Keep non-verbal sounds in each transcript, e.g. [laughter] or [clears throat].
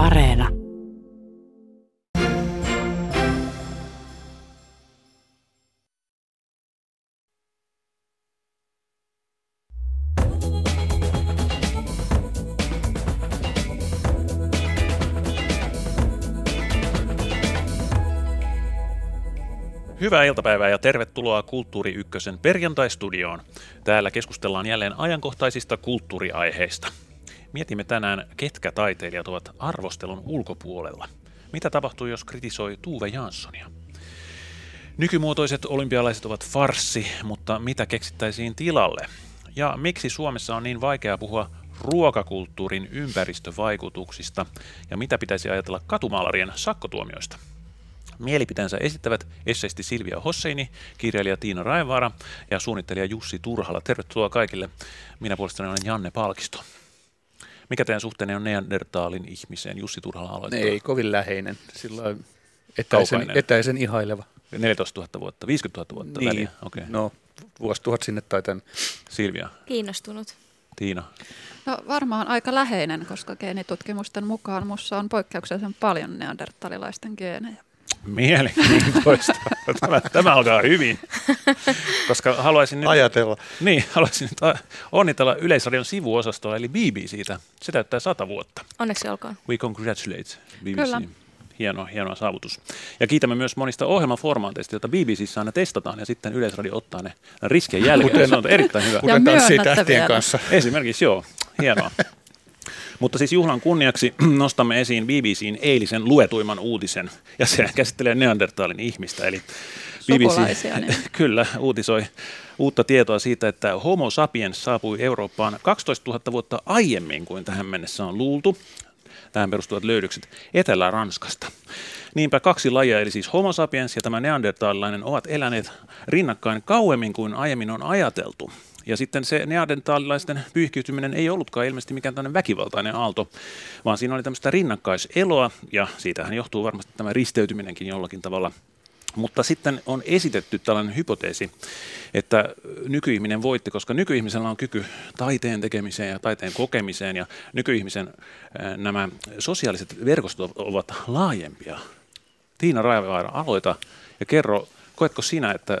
Areena. Hyvää iltapäivää ja tervetuloa Kulttuuri Ykkösen perjantai-studioon. Täällä keskustellaan jälleen ajankohtaisista kulttuuriaiheista. Mietimme tänään, ketkä taiteilijat ovat arvostelun ulkopuolella. Mitä tapahtuu, jos kritisoi Tuve Janssonia? Nykymuotoiset olympialaiset ovat farssi, mutta mitä keksittäisiin tilalle? Ja miksi Suomessa on niin vaikea puhua ruokakulttuurin ympäristövaikutuksista ja mitä pitäisi ajatella katumaalarien sakkotuomioista? Mielipiteensä esittävät esseisti Silvia Hosseini, kirjailija Tiina Raivaara ja suunnittelija Jussi Turhala. Tervetuloa kaikille. Minä puolestani olen Janne Palkisto. Mikä teidän suhteenne on Neandertaalin ihmiseen? Jussi Turhala aloittaa. Ei kovin läheinen, silloin etäisen, Kaukainen. etäisen ihaileva. 14 000 vuotta, 50 000 vuotta Niin, väliä. Okei. Okay. no vuosituhat sinne tai tänne. Silvia, Kiinnostunut. Tiina. No varmaan aika läheinen, koska geenitutkimusten mukaan mussa on poikkeuksellisen paljon neandertalilaisten geenejä. Mielenkiintoista. tämä, tämä alkaa hyvin. Koska haluaisin nyt, Ajatella. niin, haluaisin nyt a- onnitella Yleisradion sivuosastoa, eli BBCtä. Se täyttää 100 vuotta. Onneksi olkoon. We congratulate BBC. Kyllä. Hieno, hieno saavutus. Ja kiitämme myös monista ohjelmaformaateista, joita BBCissä aina testataan ja sitten Yleisradio ottaa ne riskien jälkeen. Kuten- se on erittäin hyvä. Kuten tanssii tähtien vielä. kanssa. Esimerkiksi joo, hienoa. Mutta siis juhlan kunniaksi [clears throat] nostamme esiin BBCn eilisen luetuimman uutisen, ja se [laughs] käsittelee Neandertalin ihmistä. Eli Sukulaisia, niin. [laughs] kyllä uutisoi uutta tietoa siitä, että Homo sapiens saapui Eurooppaan 12 000 vuotta aiemmin kuin tähän mennessä on luultu. Tähän perustuvat löydökset Etelä-Ranskasta. Niinpä kaksi lajia, eli siis Homo sapiens ja tämä neandertaalilainen, ovat eläneet rinnakkain kauemmin kuin aiemmin on ajateltu. Ja sitten se neandertaalilaisten pyyhkiytyminen ei ollutkaan ilmeisesti mikään tämmöinen väkivaltainen aalto, vaan siinä oli tämmöistä rinnakkaiseloa, ja siitähän johtuu varmasti tämä risteytyminenkin jollakin tavalla mutta sitten on esitetty tällainen hypoteesi, että nykyihminen voitti, koska nykyihmisellä on kyky taiteen tekemiseen ja taiteen kokemiseen ja nykyihmisen nämä sosiaaliset verkostot ovat laajempia. Tiina Raivaara, aloita ja kerro, koetko sinä, että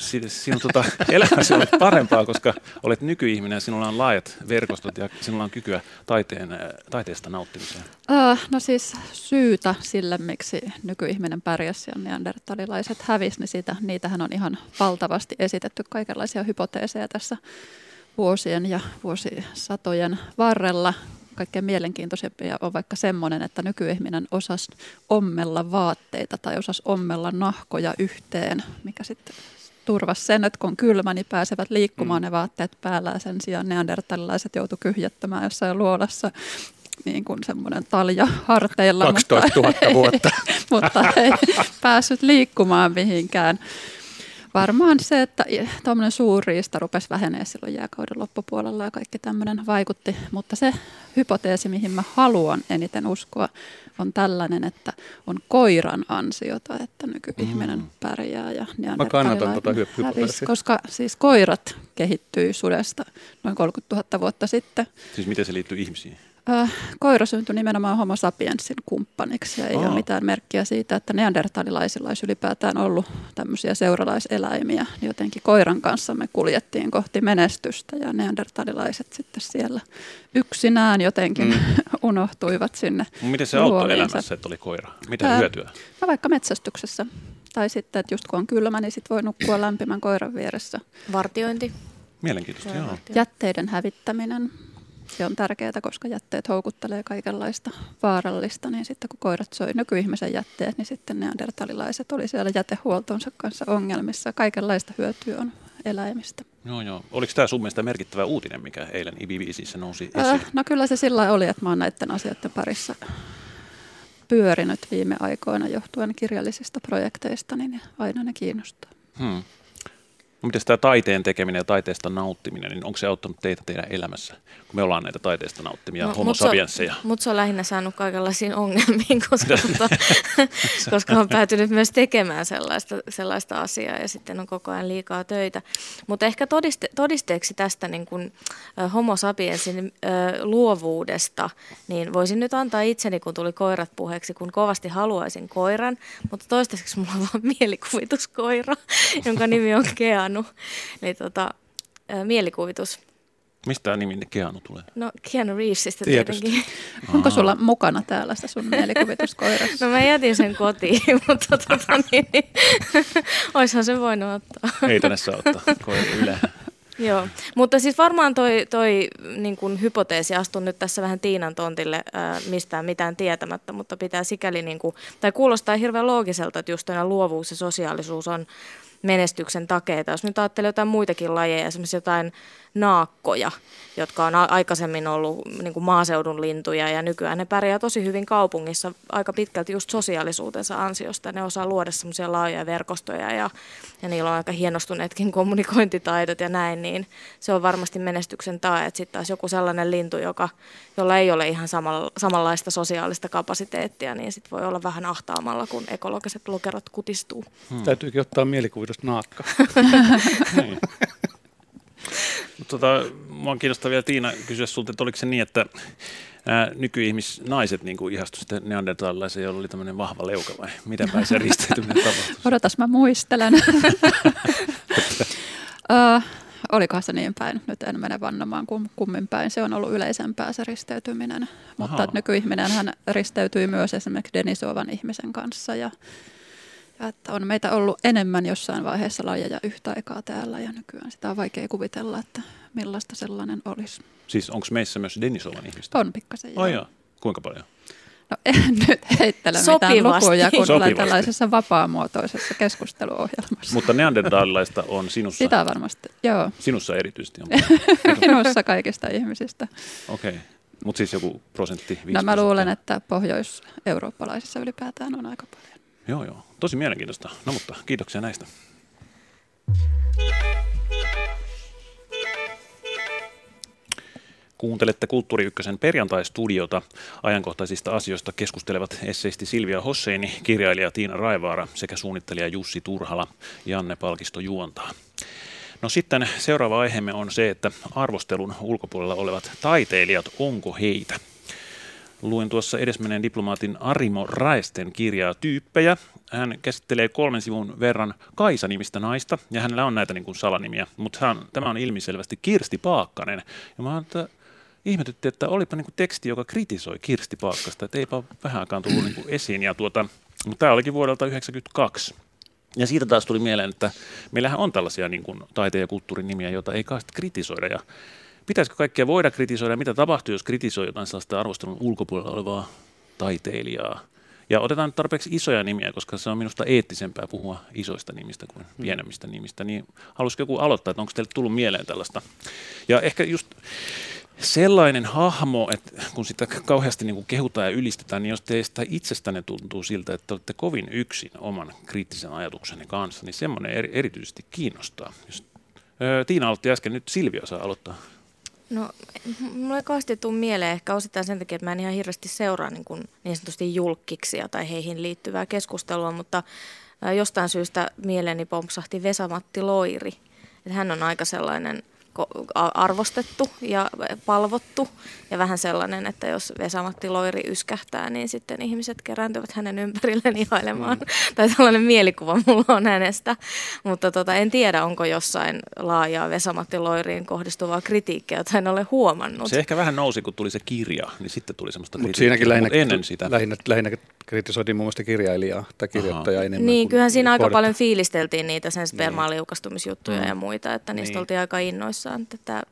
sinun tota, [laughs] elämäsi on parempaa, koska olet nykyihminen ja sinulla on laajat verkostot ja sinulla on kykyä taiteen, ää, taiteesta nauttimiseen? Öö, no siis syytä sille, miksi nykyihminen pärjäsi ja neandertalilaiset hävisi, niin siitä, niitähän on ihan valtavasti esitetty kaikenlaisia hypoteeseja tässä vuosien ja vuosisatojen varrella. Kaikkein mielenkiintoisempia on vaikka semmoinen, että nykyihminen osasi ommella vaatteita tai osasi ommella nahkoja yhteen, mikä sitten turvasi sen, että kun on kylmä, niin pääsevät liikkumaan mm. ne vaatteet päällä ja sen sijaan neandertalilaiset joutu kyhjättämään jossain luolassa niin kuin semmoinen talja harteilla, 12 000 vuotta. [laughs] mutta ei päässyt liikkumaan mihinkään. Varmaan se, että tuommoinen suurriista rupesi vähenee silloin jääkauden loppupuolella ja kaikki tämmöinen vaikutti. Mutta se hypoteesi, mihin mä haluan eniten uskoa, on tällainen, että on koiran ansiota, että nykyihminen Mm. pärjää ja Mä kannatan tota hy- hävisi, hypoteesia. koska siis koirat kehittyi sudesta noin 30 000 vuotta sitten. Siis miten se liittyy ihmisiin? Koira syntyi nimenomaan homo sapiensin kumppaniksi ja ei Aa. ole mitään merkkiä siitä, että neandertalilaisilla olisi ylipäätään ollut tämmöisiä seuralaiseläimiä. Jotenkin koiran kanssa me kuljettiin kohti menestystä ja neandertalilaiset sitten siellä yksinään jotenkin mm. [laughs] unohtuivat sinne. Miten se auttoi luoliinsa. elämässä, että oli koira? Mitä Ää, hyötyä? No vaikka metsästyksessä. Tai sitten, että just kun on kylmä, niin sit voi nukkua lämpimän koiran vieressä. Vartiointi. Mielenkiintoista, joo. Jätteiden hävittäminen. Se on tärkeää, koska jätteet houkuttelee kaikenlaista vaarallista. Niin sitten kun koirat soi nykyihmisen jätteet, niin sitten neandertalilaiset oli siellä jätehuoltonsa kanssa ongelmissa. Kaikenlaista hyötyä on eläimistä. Joo, joo. Oliko tämä sun mielestä merkittävä uutinen, mikä eilen IBBCissä nousi Äh, esiin? no kyllä se sillä oli, että mä oon näiden asioiden parissa pyörinyt viime aikoina johtuen kirjallisista projekteista, niin aina ne kiinnostaa. Hmm. No miten tämä taiteen tekeminen ja taiteesta nauttiminen, niin onko se auttanut teitä teidän elämässä, kun me ollaan näitä taiteesta nauttimia no, homo sapiensseja? Mutta se on lähinnä saanut kaikenlaisiin ongelmiin, [laughs] koska, tota, [laughs] koska on päätynyt myös tekemään sellaista, sellaista asiaa ja sitten on koko ajan liikaa töitä. Mutta ehkä todiste, todisteeksi tästä niin kun, äh, homo sapiensin äh, luovuudesta, niin voisin nyt antaa itseni, kun tuli koirat puheeksi, kun kovasti haluaisin koiran, mutta toistaiseksi mulla on vaan mielikuvituskoira, [laughs] jonka nimi on Kea Keanu. Eli tota, mielikuvitus. Mistä tämä nimi Keanu tulee? No Keanu Reevesistä tietenkin. Onko sulla mukana täällä sitä sun mielikuvituskoirassa? no mä jätin sen kotiin, [laughs] mutta tota, niin, niin, oishan se voinut ottaa. Ei tänne saa ottaa koira yle. Joo, mutta siis varmaan toi, toi niin kuin hypoteesi astui nyt tässä vähän Tiinan tontille ää, mistään mitään tietämättä, mutta pitää sikäli, niin kuin, tai kuulostaa hirveän loogiselta, että just luovuus ja sosiaalisuus on menestyksen takeita. Jos nyt ajattelee jotain muitakin lajeja, esimerkiksi jotain naakkoja, jotka on aikaisemmin ollut niin kuin maaseudun lintuja ja nykyään ne pärjää tosi hyvin kaupungissa aika pitkälti just sosiaalisuutensa ansiosta. Ne osaa luoda semmoisia laajoja verkostoja ja, ja niillä on aika hienostuneetkin [laughs] kommunikointitaidot ja näin, niin se on varmasti menestyksen tae. Sitten taas joku sellainen lintu, joka, jolla ei ole ihan samalla, samanlaista sosiaalista kapasiteettia, niin sitten voi olla vähän ahtaamalla, kun ekologiset lokerot kutistuu. Hmm. Täytyykin ottaa mielikuvitusta naakka. [laughs] niin. Tota, mua kiinnostaa vielä Tiina kysyä sinulta, että oliko se niin, että ää, nykyihmisnaiset niin ihastuivat sitten neandertalilaiseen, jolla oli tämmöinen vahva leuka vai miten päin se risteytyminen [laughs] tapahtui? Odotas, mä muistelen. [laughs] uh, olikohan se niin päin, nyt en mene vannomaan kummin päin, se on ollut yleisempää se risteytyminen, mutta nykyihminen hän risteytyi myös esimerkiksi Denisovan ihmisen kanssa ja ja että on meitä ollut enemmän jossain vaiheessa lajeja yhtä aikaa täällä ja nykyään sitä on vaikea kuvitella, että millaista sellainen olisi. Siis onko meissä myös Denisovan ihmistä? On pikkasen, joo. Oh, joo. Kuinka paljon? No [laughs] en nyt heittele Sopivasti. mitään lukuja, kun olen tällaisessa vapaamuotoisessa keskusteluohjelmassa. Mutta neandertalilaista on sinussa? Sitä varmasti, joo. Sinussa erityisesti on? [laughs] Minussa kaikista ihmisistä. Okei. Okay. Mutta siis joku prosentti? No mä luulen, että pohjois-eurooppalaisissa ylipäätään on aika paljon. Joo, joo. Tosi mielenkiintoista. No mutta kiitoksia näistä. Kuuntelette Kulttuuri Ykkösen perjantai-studiota. Ajankohtaisista asioista keskustelevat esseisti Silvia Hosseini, kirjailija Tiina Raivaara sekä suunnittelija Jussi Turhala. Janne Palkisto juontaa. No sitten seuraava aiheemme on se, että arvostelun ulkopuolella olevat taiteilijat, onko heitä? Luin tuossa edesmenneen diplomaatin Arimo Raesten kirjaa Tyyppejä. Hän käsittelee kolmen sivun verran Kaisa-nimistä naista, ja hänellä on näitä niin kuin salanimiä, mutta hän, tämä on ilmiselvästi Kirsti Paakkanen. Ja mä että ihmetytti, että olipa niin kuin teksti, joka kritisoi Kirsti Paakkasta, että eipä vähänkään tullut niin kuin esiin. Ja tuota, mutta tämä olikin vuodelta 1992. Ja siitä taas tuli mieleen, että meillähän on tällaisia niin kuin taiteen ja kulttuurin nimiä, joita ei kai kritisoida. Ja pitäisikö kaikkea voida kritisoida, mitä tapahtuu, jos kritisoi jotain sellaista arvostelun ulkopuolella olevaa taiteilijaa. Ja otetaan tarpeeksi isoja nimiä, koska se on minusta eettisempää puhua isoista nimistä kuin mm. pienemmistä nimistä. Niin halusiko joku aloittaa, että onko teille tullut mieleen tällaista? Ja ehkä just sellainen hahmo, että kun sitä kauheasti niin kuin kehutaan ja ylistetään, niin jos teistä itsestänne tuntuu siltä, että olette kovin yksin oman kriittisen ajatuksenne kanssa, niin semmoinen erityisesti kiinnostaa. Jos, Tiina aloitti äsken, nyt Silvia saa aloittaa. No, mulle ei kauheasti tule mieleen ehkä osittain sen takia, että mä en ihan hirveästi seuraa niin, kuin niin sanotusti julkkiksia tai heihin liittyvää keskustelua, mutta jostain syystä mieleeni pompsahti Vesamatti Loiri. Että hän on aika sellainen arvostettu ja palvottu ja vähän sellainen, että jos Vesamatti Loiri yskähtää, niin sitten ihmiset kerääntyvät hänen ympärilleen ihailemaan. Mm. [laughs] tai tällainen mielikuva mulla on hänestä. Mutta tota, en tiedä, onko jossain laajaa Vesamatti Loiriin kohdistuvaa kritiikkiä, jota en ole huomannut. Se ehkä vähän nousi, kun tuli se kirja, niin sitten tuli semmoista kritiikkiä. Mutta siinäkin lähinnä, Mut ennen sitä. Lähinnä, lähinnä kritisoitiin muun muassa kirjailijaa tai kirjoittajaa Aha. enemmän. Niin, kyllähän siinä aika paljon fiilisteltiin niitä sen spermaan niin. ja muita, että niistä niin. oltiin aika innoissaan. Tämä,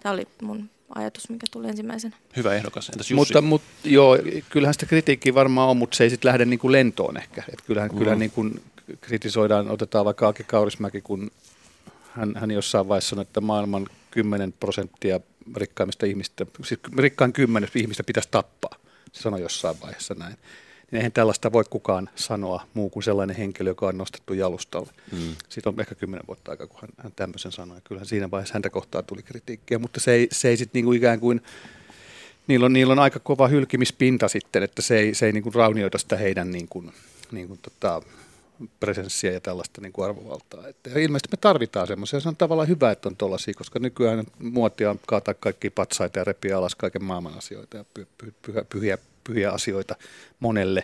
tämä oli mun ajatus, mikä tuli ensimmäisenä. Hyvä ehdokas. Entäs Jussi? Mutta, mutta joo, kyllähän sitä kritiikkiä varmaan on, mutta se ei sitten lähde niin kuin lentoon ehkä. Et kyllähän, mm. kyllähän niin kuin kritisoidaan, otetaan vaikka Aki Kaurismäki, kun hän, hän jossain vaiheessa sanoi, että maailman 10 prosenttia rikkaimmista ihmistä, siis rikkain 10 ihmistä pitäisi tappaa. Se sanoi jossain vaiheessa näin niin eihän tällaista voi kukaan sanoa muu kuin sellainen henkilö, joka on nostettu jalustalle. Mm. Siitä on ehkä kymmenen vuotta aikaa, kun hän, hän tämmöisen sanoi. Kyllähän siinä vaiheessa häntä kohtaan tuli kritiikkiä, mutta se ei, se ei sitten niinku ikään kuin, niillä on, niillä on aika kova hylkimispinta sitten, että se ei, se ei niinku raunioita sitä heidän niinku, niinku tota, presenssiä ja tällaista niin kuin arvovaltaa. Että ilmeisesti me tarvitaan semmoisia. Se on tavallaan hyvä, että on tuollaisia, koska nykyään muotia on kaataa kaikki patsaita ja repiä alas kaiken maailman asioita ja py, py, pyhä, pyhiä, pyhiä asioita monelle.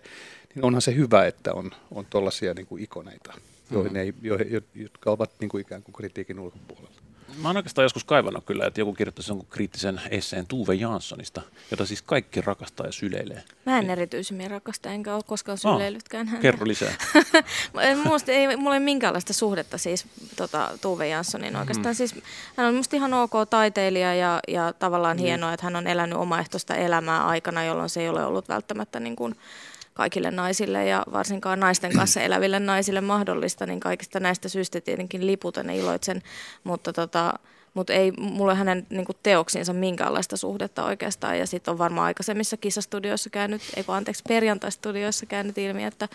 Niin onhan se hyvä, että on, on tuollaisia niin kuin ikoneita, joihin mm-hmm. ei, joihin, jotka ovat niin kuin ikään kuin kritiikin ulkopuolella. Mä oon oikeastaan joskus kaivannut kyllä, että joku kirjoittaisi jonkun kriittisen esseen Tuve Janssonista, jota siis kaikki rakastaa ja syleilee. Mä en erityisemmin rakasta, enkä ole koskaan syleillytkään häntä. Kerro lisää. [laughs] Musta ei, mulla ei minkäänlaista suhdetta siis tota, Tuve Janssonin oikeastaan. Mm. Siis, hän on musta ihan ok taiteilija ja, ja tavallaan mm. hienoa, että hän on elänyt omaehtoista elämää aikana, jolloin se ei ole ollut välttämättä niin kuin, kaikille naisille ja varsinkaan naisten kanssa [clears throat] eläville naisille mahdollista, niin kaikista näistä syistä tietenkin liputan ja iloitsen, mutta tota, mutta ei mulle hänen niin kuin, teoksiinsa minkäänlaista suhdetta oikeastaan. Ja sitten on varmaan aikaisemmissa kisastudioissa käynyt, ei anteeksi, perjantaistudioissa käynyt ilmi, että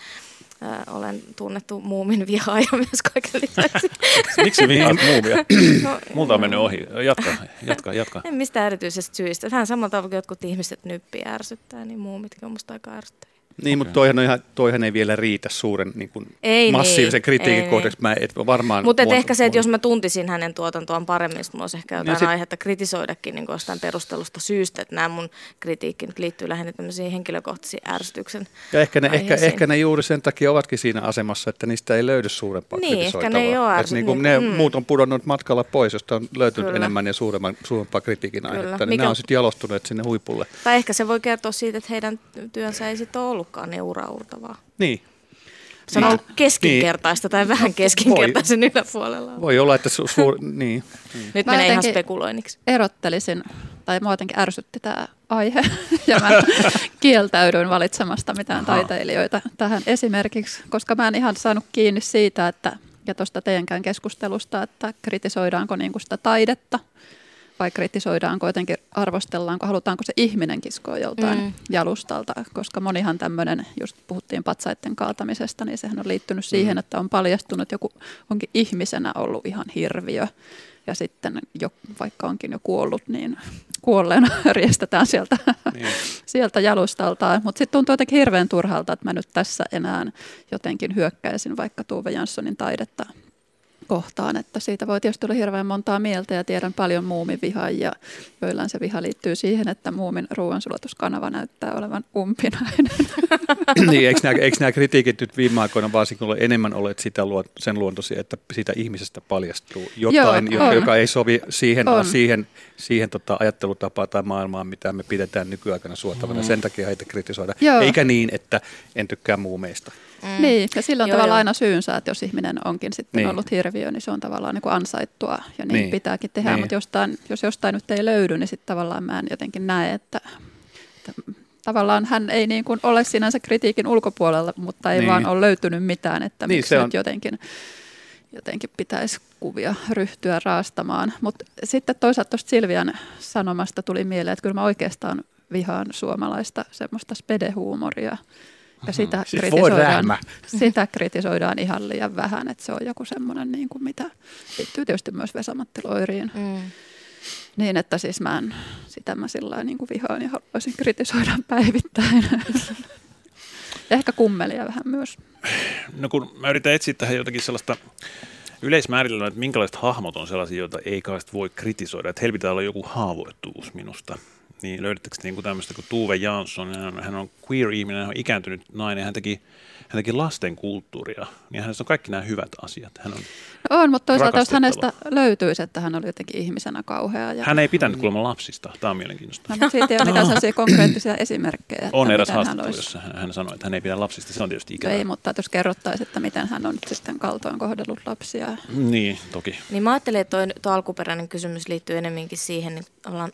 ää, olen tunnettu muumin vihaaja [laughs] myös kaiken lisäksi. [laughs] Miksi vihaat muumia? [clears throat] No, [clears throat] Multa on mennyt ohi. Jatka, jatka, jatka. En mistään erityisestä syystä. Vähän samalla tavalla kuin jotkut ihmiset nyppiä ärsyttää, niin muumitkin on musta aika ärsyttäviä. Niin, okay. mutta toihan, ihan, toihan ei vielä riitä suuren niin kuin ei massiivisen niin, kritiikin ei kohdaksi. Mä et varmaan... Mutta ehkä se, että jos mä tuntisin hänen tuotantoaan paremmin, niin olisi ehkä jotain sit... aihetta kritisoidakin niin jostain perustelusta syystä, että nämä mun kritiikki nyt liittyy lähinnä tämmöisiin henkilökohtaisiin ärsytyksen Ja ehkä ne, ehkä, ehkä ne juuri sen takia ovatkin siinä asemassa, että niistä ei löydy suurempaa niin, ehkä ne ei ole ärsy... niin kuin niin, ne mm. muut on pudonnut matkalla pois, josta on löytynyt Kyllä. enemmän ja suuremman, suurempaa kritiikin aihetta. Niin Mikä... ne on sitten jalostuneet sinne huipulle. Tai ehkä se voi kertoa siitä, että heidän työnsä ei sitten ole ollutkaan niin uraurtavaa. Niin. Se on ollut keskinkertaista niin. tai vähän keskinkertaisen voi, yläpuolella. Voi olla, että su- suur, niin. Nyt mä menee ihan spekuloinniksi. Erottelisin, tai mua jotenkin ärsytti tämä aihe, [laughs] ja mä kieltäydyin valitsemasta mitään Aha. taiteilijoita tähän esimerkiksi, koska mä en ihan saanut kiinni siitä, että ja tuosta teidänkään keskustelusta, että kritisoidaanko niinku sitä taidetta – vai kritisoidaanko jotenkin, arvostellaanko, halutaanko se ihminen kiskoa joltain mm. jalustalta, koska monihan tämmöinen, just puhuttiin patsaiden kaatamisesta, niin sehän on liittynyt siihen, mm. että on paljastunut joku, onkin ihmisenä ollut ihan hirviö ja sitten jo, vaikka onkin jo kuollut, niin kuolleena [laughs] riestetään sieltä, niin. [laughs] sieltä jalustalta. Mutta sitten tuntuu jotenkin hirveän turhalta, että mä nyt tässä enää jotenkin hyökkäisin vaikka Tuve Janssonin taidetta kohtaan, että siitä voi tietysti olla hirveän montaa mieltä ja tiedän paljon muumivihaajia, joilla se viha liittyy siihen, että muumin ruoansulatuskanava näyttää olevan umpinainen. [laughs] niin, eikö nämä, eikö nämä kritiikit nyt viime aikoina varsinkin ole enemmän olleet sitä, sen luontoisia, että siitä ihmisestä paljastuu jotain, Joo, joka, joka ei sovi siihen, siihen, siihen tota ajattelutapaan tai maailmaan, mitä me pidetään nykyaikana suotavana. Mm. Sen takia heitä kritisoida. Joo. Eikä niin, että en tykkää muumeista. Mm. Niin, ja silloin joo, tavallaan joo. aina syynsä, että jos ihminen onkin sitten niin. ollut hirviö, niin se on tavallaan niin kuin ansaittua ja niin, niin. pitääkin tehdä. Niin. Mutta jostain, jos jostain nyt ei löydy, niin sitten tavallaan mä en jotenkin näe, että, että tavallaan hän ei niin kuin ole sinänsä kritiikin ulkopuolella, mutta ei niin. vaan ole löytynyt mitään, että niin, miksi se on. nyt jotenkin, jotenkin pitäisi kuvia ryhtyä raastamaan. Mutta sitten toisaalta tuosta Silvian sanomasta tuli mieleen, että kyllä mä oikeastaan vihaan suomalaista semmoista spedehuumoria ja sitä, siis kritisoidaan, sitä kritisoidaan ihan liian vähän, että se on joku semmoinen, niin kuin mitä liittyy tietysti myös Vesamatti Loiriin. Mm. Niin, että siis mä en, sitä mä sillä niin kuin vihaan ja haluaisin kritisoida päivittäin. ja ehkä kummelia vähän myös. No kun mä yritän etsiä tähän jotakin sellaista yleismääritelmää, että minkälaiset hahmot on sellaisia, joita ei kai voi kritisoida. Että heillä pitää olla joku haavoittuvuus minusta niin löydättekö niin tämmöistä kuin Tuve Jansson, hän on, hän on queer-ihminen, hän on ikääntynyt nainen, hän teki, hän teki lasten kulttuuria, niin hänessä on kaikki nämä hyvät asiat. Hän on, on, mutta toisaalta jos hänestä löytyisi, että hän oli jotenkin ihmisenä kauhea. Ja... Hän ei pitänyt kuulemma lapsista, tämä on mielenkiintoista. No, siitä ei ole mitään sellaisia konkreettisia esimerkkejä. On eräs haastattelu, olisi... jossa hän, hän sanoi, että hän ei pidä lapsista, se on tietysti ikävä. Ei, mutta jos kerrottaisiin, että miten hän on nyt sitten kaltoin kohdellut lapsia. Niin, toki. Niin mä ajattelin, että tuo alkuperäinen kysymys liittyy enemmänkin siihen niin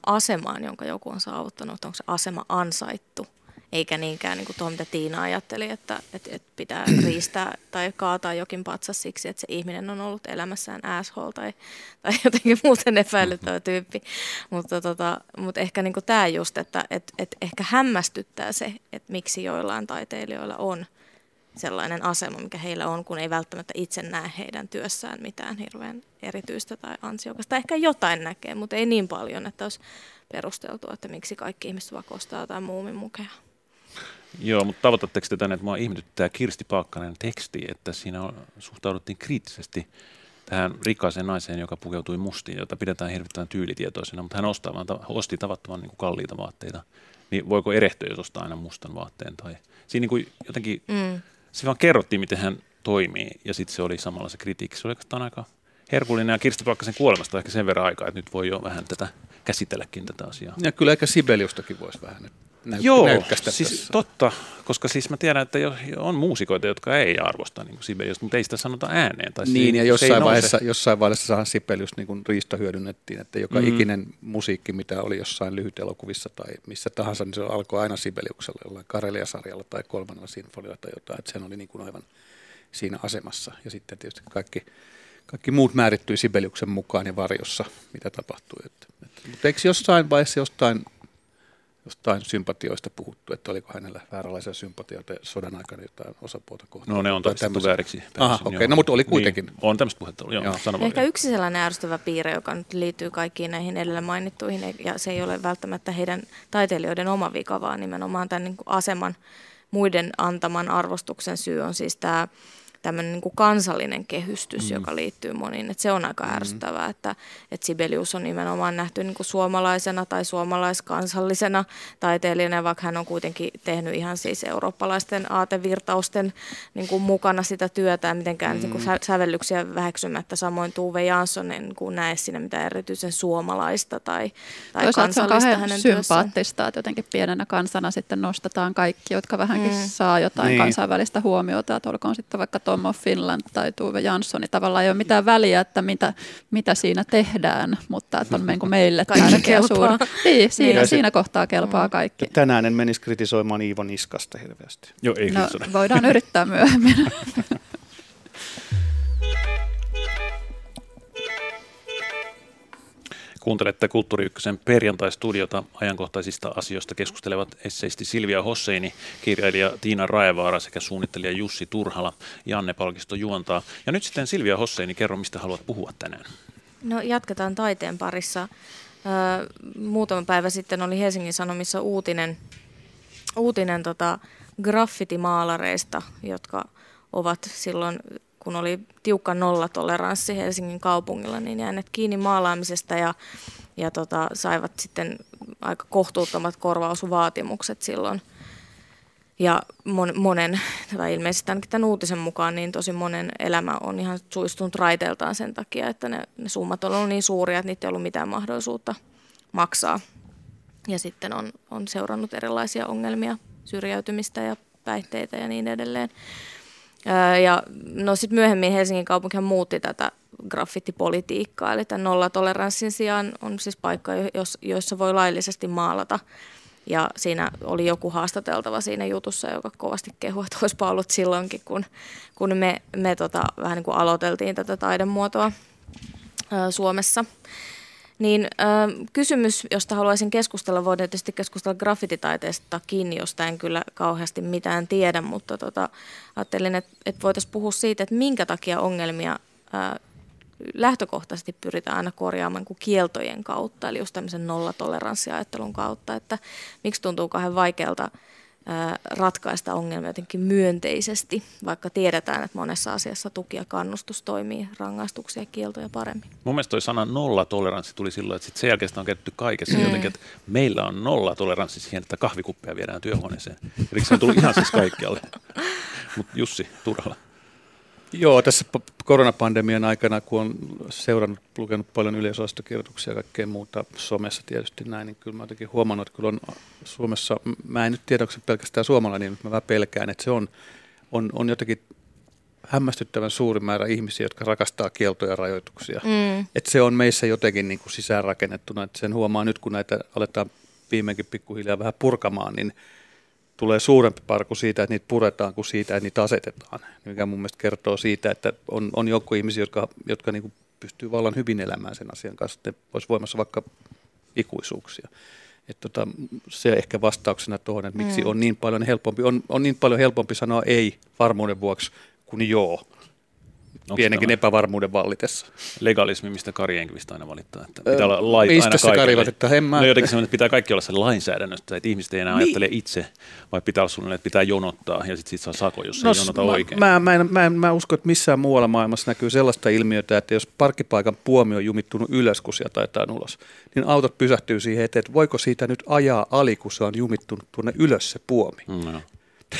asemaan, jonka joku on saavuttanut, onko se asema ansaittu eikä niinkään niin kuin tuohon, mitä Tiina ajatteli, että, että, että pitää [clears throat] riistää tai kaataa jokin patsas siksi, että se ihminen on ollut elämässään asshole tai, tai jotenkin muuten epäilyttävä tyyppi. Mutta, tota, mutta ehkä niin kuin tämä just, että että että ehkä hämmästyttää se, että miksi joillain taiteilijoilla on sellainen asema, mikä heillä on, kun ei välttämättä itse näe heidän työssään mitään hirveän erityistä tai ansiokasta. Ehkä jotain näkee, mutta ei niin paljon, että olisi perusteltua, että miksi kaikki ihmiset vakostaa jotain muumimukea. Joo, mutta tavoitatteko te tänne, että mua ihmetyttää Kirsti Paakkanen teksti, että siinä suhtauduttiin kriittisesti tähän rikkaaseen naiseen, joka pukeutui mustiin, jota pidetään hirvittävän tyylitietoisena, mutta hän ostaa vaan, osti tavattoman niin kuin kalliita vaatteita. Niin voiko erehtyä, jos ostaa aina mustan vaatteen? Tai... Siinä niin kuin jotenkin, mm. se vaan kerrottiin, miten hän toimii, ja sitten se oli samalla se kritiikki. Se oli aika herkullinen, ja Kirsti Paakkasen kuolemasta ehkä sen verran aikaa, että nyt voi jo vähän tätä käsitelläkin tätä asiaa. Ja kyllä ehkä Sibeliustakin voisi vähän näy- Joo, siis tässä. totta, koska siis mä tiedän, että on muusikoita, jotka ei arvosta niin Sibelius, mutta ei sitä sanota ääneen. Tai niin, siinä, ja jossain vaiheessa, jossain vaiheessa sahan Sibelius niin kuin riista hyödynnettiin, että joka mm. ikinen musiikki, mitä oli jossain lyhyt elokuvissa tai missä tahansa, niin se alkoi aina Sibeliuksella, jollain Karelia-sarjalla tai kolmannella sinfonialla tai jotain, että sen oli niin kuin aivan siinä asemassa. Ja sitten tietysti kaikki, kaikki muut määrittyi Sibeliuksen mukaan ja varjossa, mitä tapahtui. Että, että, mutta eikö jossain vaiheessa jostain jostain sympatioista puhuttu, että oliko hänellä vääränlaisia sympatioita sodan aikana jotain osapuolta kohtaan. No ne on todistettu vääriksi. Aha, okei, okay. no mutta oli kuitenkin. Niin, on tämmöistä puhetta, joo, joo. Ehkä yksi sellainen ärsyttävä piirre, joka nyt liittyy kaikkiin näihin edellä mainittuihin, ja se ei ole välttämättä heidän taiteilijoiden oma vika, vaan nimenomaan tämän niin aseman muiden antaman arvostuksen syy on siis tämä tämmöinen niin kuin kansallinen kehystys, mm. joka liittyy moniin. Et se on aika mm. ärsyttävää, että, että Sibelius on nimenomaan nähty niin kuin suomalaisena tai suomalaiskansallisena taiteilijana, vaikka hän on kuitenkin tehnyt ihan siis eurooppalaisten aatevirtausten niin kuin mukana sitä työtä ja mitenkään mm. niin kuin sävellyksiä väheksymättä. Samoin Tuve Jansson en kuin näe siinä mitään erityisen suomalaista tai, tai kansallista se on hänen sympaattista, työssään. että jotenkin pienenä kansana sitten nostetaan kaikki, jotka vähänkin mm. saa jotain niin. kansainvälistä huomiota, että olkoon sitten vaikka Tom of Finland tai Tuve Jansson, niin tavallaan ei ole mitään väliä, että mitä, mitä siinä tehdään, mutta että on niin kuin meille tärkeä suuri. Niin, siinä, niin. siinä kohtaa kelpaa kaikki. Tänään en menisi kritisoimaan Iivo Niskasta hirveästi. Joo, ei no, voidaan yrittää myöhemmin. [laughs] Kuuntelette Kulttuuri Ykkösen perjantai-studiota ajankohtaisista asioista keskustelevat esseisti Silvia Hosseini, kirjailija Tiina Raevaara sekä suunnittelija Jussi Turhala. Janne Palkisto juontaa. Ja nyt sitten Silvia Hosseini, kerro mistä haluat puhua tänään. No jatketaan taiteen parissa. muutama päivä sitten oli Helsingin Sanomissa uutinen, uutinen tota, graffitimaalareista, jotka ovat silloin kun oli tiukka nollatoleranssi Helsingin kaupungilla, niin jääneet kiinni maalaamisesta ja, ja tota, saivat sitten aika kohtuuttomat korvausvaatimukset silloin. Ja mon, monen, tai ilmeisesti ainakin tämän uutisen mukaan, niin tosi monen elämä on ihan suistunut raiteeltaan sen takia, että ne, ne summat on ollut niin suuria, että niitä ei ollut mitään mahdollisuutta maksaa. Ja sitten on, on seurannut erilaisia ongelmia, syrjäytymistä ja päihteitä ja niin edelleen. Ja no sitten myöhemmin Helsingin kaupunki muutti tätä graffittipolitiikkaa, eli tämän nollatoleranssin sijaan on siis paikka, joissa voi laillisesti maalata. Ja siinä oli joku haastateltava siinä jutussa, joka kovasti kehui, että olisipa ollut silloinkin, kun, kun me, me tota, vähän niin kuin aloiteltiin tätä taidemuotoa ää, Suomessa. Niin äh, kysymys, josta haluaisin keskustella, voidaan tietysti keskustella graffititaiteesta kiinni, josta en kyllä kauheasti mitään tiedä, mutta tota, ajattelin, että, että voitaisiin puhua siitä, että minkä takia ongelmia äh, lähtökohtaisesti pyritään aina korjaamaan kuin kieltojen kautta, eli just tämmöisen nollatoleranssiajattelun kautta, että miksi tuntuu kauhean vaikealta ratkaista ongelmia jotenkin myönteisesti, vaikka tiedetään, että monessa asiassa tuki ja kannustus toimii rangaistuksia ja kieltoja paremmin. Mun mielestä toi sana nollatoleranssi tuli silloin, että sit sen jälkeen sitä on käytetty kaikessa mm. jotenkin, että meillä on nollatoleranssi siihen, että kahvikuppeja viedään työhuoneeseen. Eli se on tullut ihan siis kaikkialle. Mutta Jussi Turhala. Joo, tässä koronapandemian aikana, kun on seurannut, lukenut paljon yleisöastokirjoituksia ja kaikkea muuta somessa tietysti näin, niin kyllä mä jotenkin huomannut, että kyllä on Suomessa, mä en nyt tiedä, onko pelkästään suomalainen, mutta mä vähän pelkään, että se on, on, on jotenkin hämmästyttävän suuri määrä ihmisiä, jotka rakastaa kieltoja ja rajoituksia. Mm. Että se on meissä jotenkin niin kuin sisäänrakennettuna, että sen huomaa nyt, kun näitä aletaan viimeinkin pikkuhiljaa vähän purkamaan, niin tulee suurempi parku siitä, että niitä puretaan kuin siitä, että niitä asetetaan. Mikä mun mielestä kertoo siitä, että on, on joukko ihmisiä, jotka, jotka niin kuin pystyy vallan hyvin elämään sen asian kanssa, että olisi voimassa vaikka ikuisuuksia. Että tota, se ehkä vastauksena tuohon, että miksi mm. on niin paljon helpompi, on, on niin paljon helpompi sanoa ei varmuuden vuoksi kuin joo. Pienenkin epävarmuuden vallitessa. Legalismi, mistä Kari Enqvist aina valittaa, että pitää olla lait Mistä aina kaikille. Kari että en mä... No jotenkin semmoinen, että pitää kaikki olla sen lainsäädännöstä, että ihmiset ei enää niin. ajattele itse, vai pitää olla suunnilleen, että pitää jonottaa ja sitten sit saa sako, jos no, ei jonota mä, oikein. Mä, mä, en, mä, en, mä usko, että missään muualla maailmassa näkyy sellaista ilmiötä, että jos parkkipaikan puomi on jumittunut ylös, kun sieltä taitaa ulos, niin autot pysähtyy siihen eteen, että voiko siitä nyt ajaa ali, kun se on jumittunut tuonne ylös se puomi. Mm, no.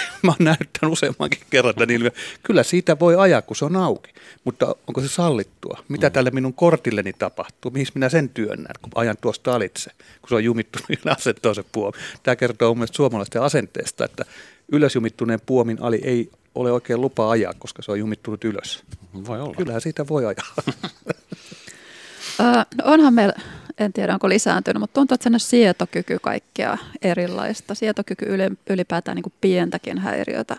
[laughs] mä oon näyttänyt useammankin kerran tämän ilmiön. Kyllä siitä voi ajaa, kun se on auki, mutta onko se sallittua? Mitä mm. tälle minun kortilleni tapahtuu? Mihin minä sen työnnän, kun ajan tuosta alitse, kun se on jumittunut [laughs] ja asettaa se puomi? Tämä kertoo mun mielestä suomalaisten asenteesta, että ylösjumittuneen puomin ali ei ole oikein lupa ajaa, koska se on jumittunut ylös. Voi olla. Kyllähän siitä voi ajaa. [laughs] no onhan meillä en tiedä onko lisääntynyt, mutta tuntuu, että sen sietokyky kaikkea erilaista. Sietokyky ylipäätään niin kuin pientäkin häiriötä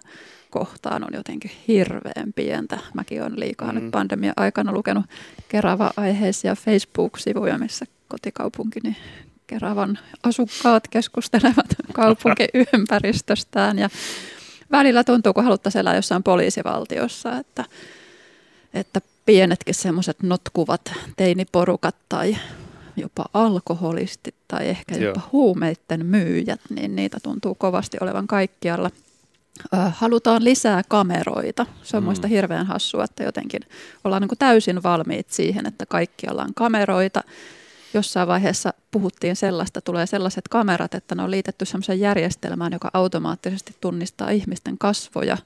kohtaan on jotenkin hirveän pientä. Mäkin olen liikaa mm. nyt pandemian aikana lukenut Kerava-aiheisia Facebook-sivuja, missä kotikaupunkini Keravan asukkaat keskustelevat [laughs] kaupunkiympäristöstään. Ja välillä tuntuu, kun haluttaisiin elää jossain poliisivaltiossa, että, että pienetkin semmoiset notkuvat teiniporukat tai jopa alkoholistit tai ehkä jopa Joo. huumeiden myyjät, niin niitä tuntuu kovasti olevan kaikkialla. Halutaan lisää kameroita. Se on mm. muista hirveän hassua, että jotenkin ollaan niin kuin täysin valmiit siihen, että kaikkialla on kameroita. Jossain vaiheessa puhuttiin sellaista, tulee sellaiset kamerat, että ne on liitetty sellaiseen järjestelmään, joka automaattisesti tunnistaa ihmisten kasvoja.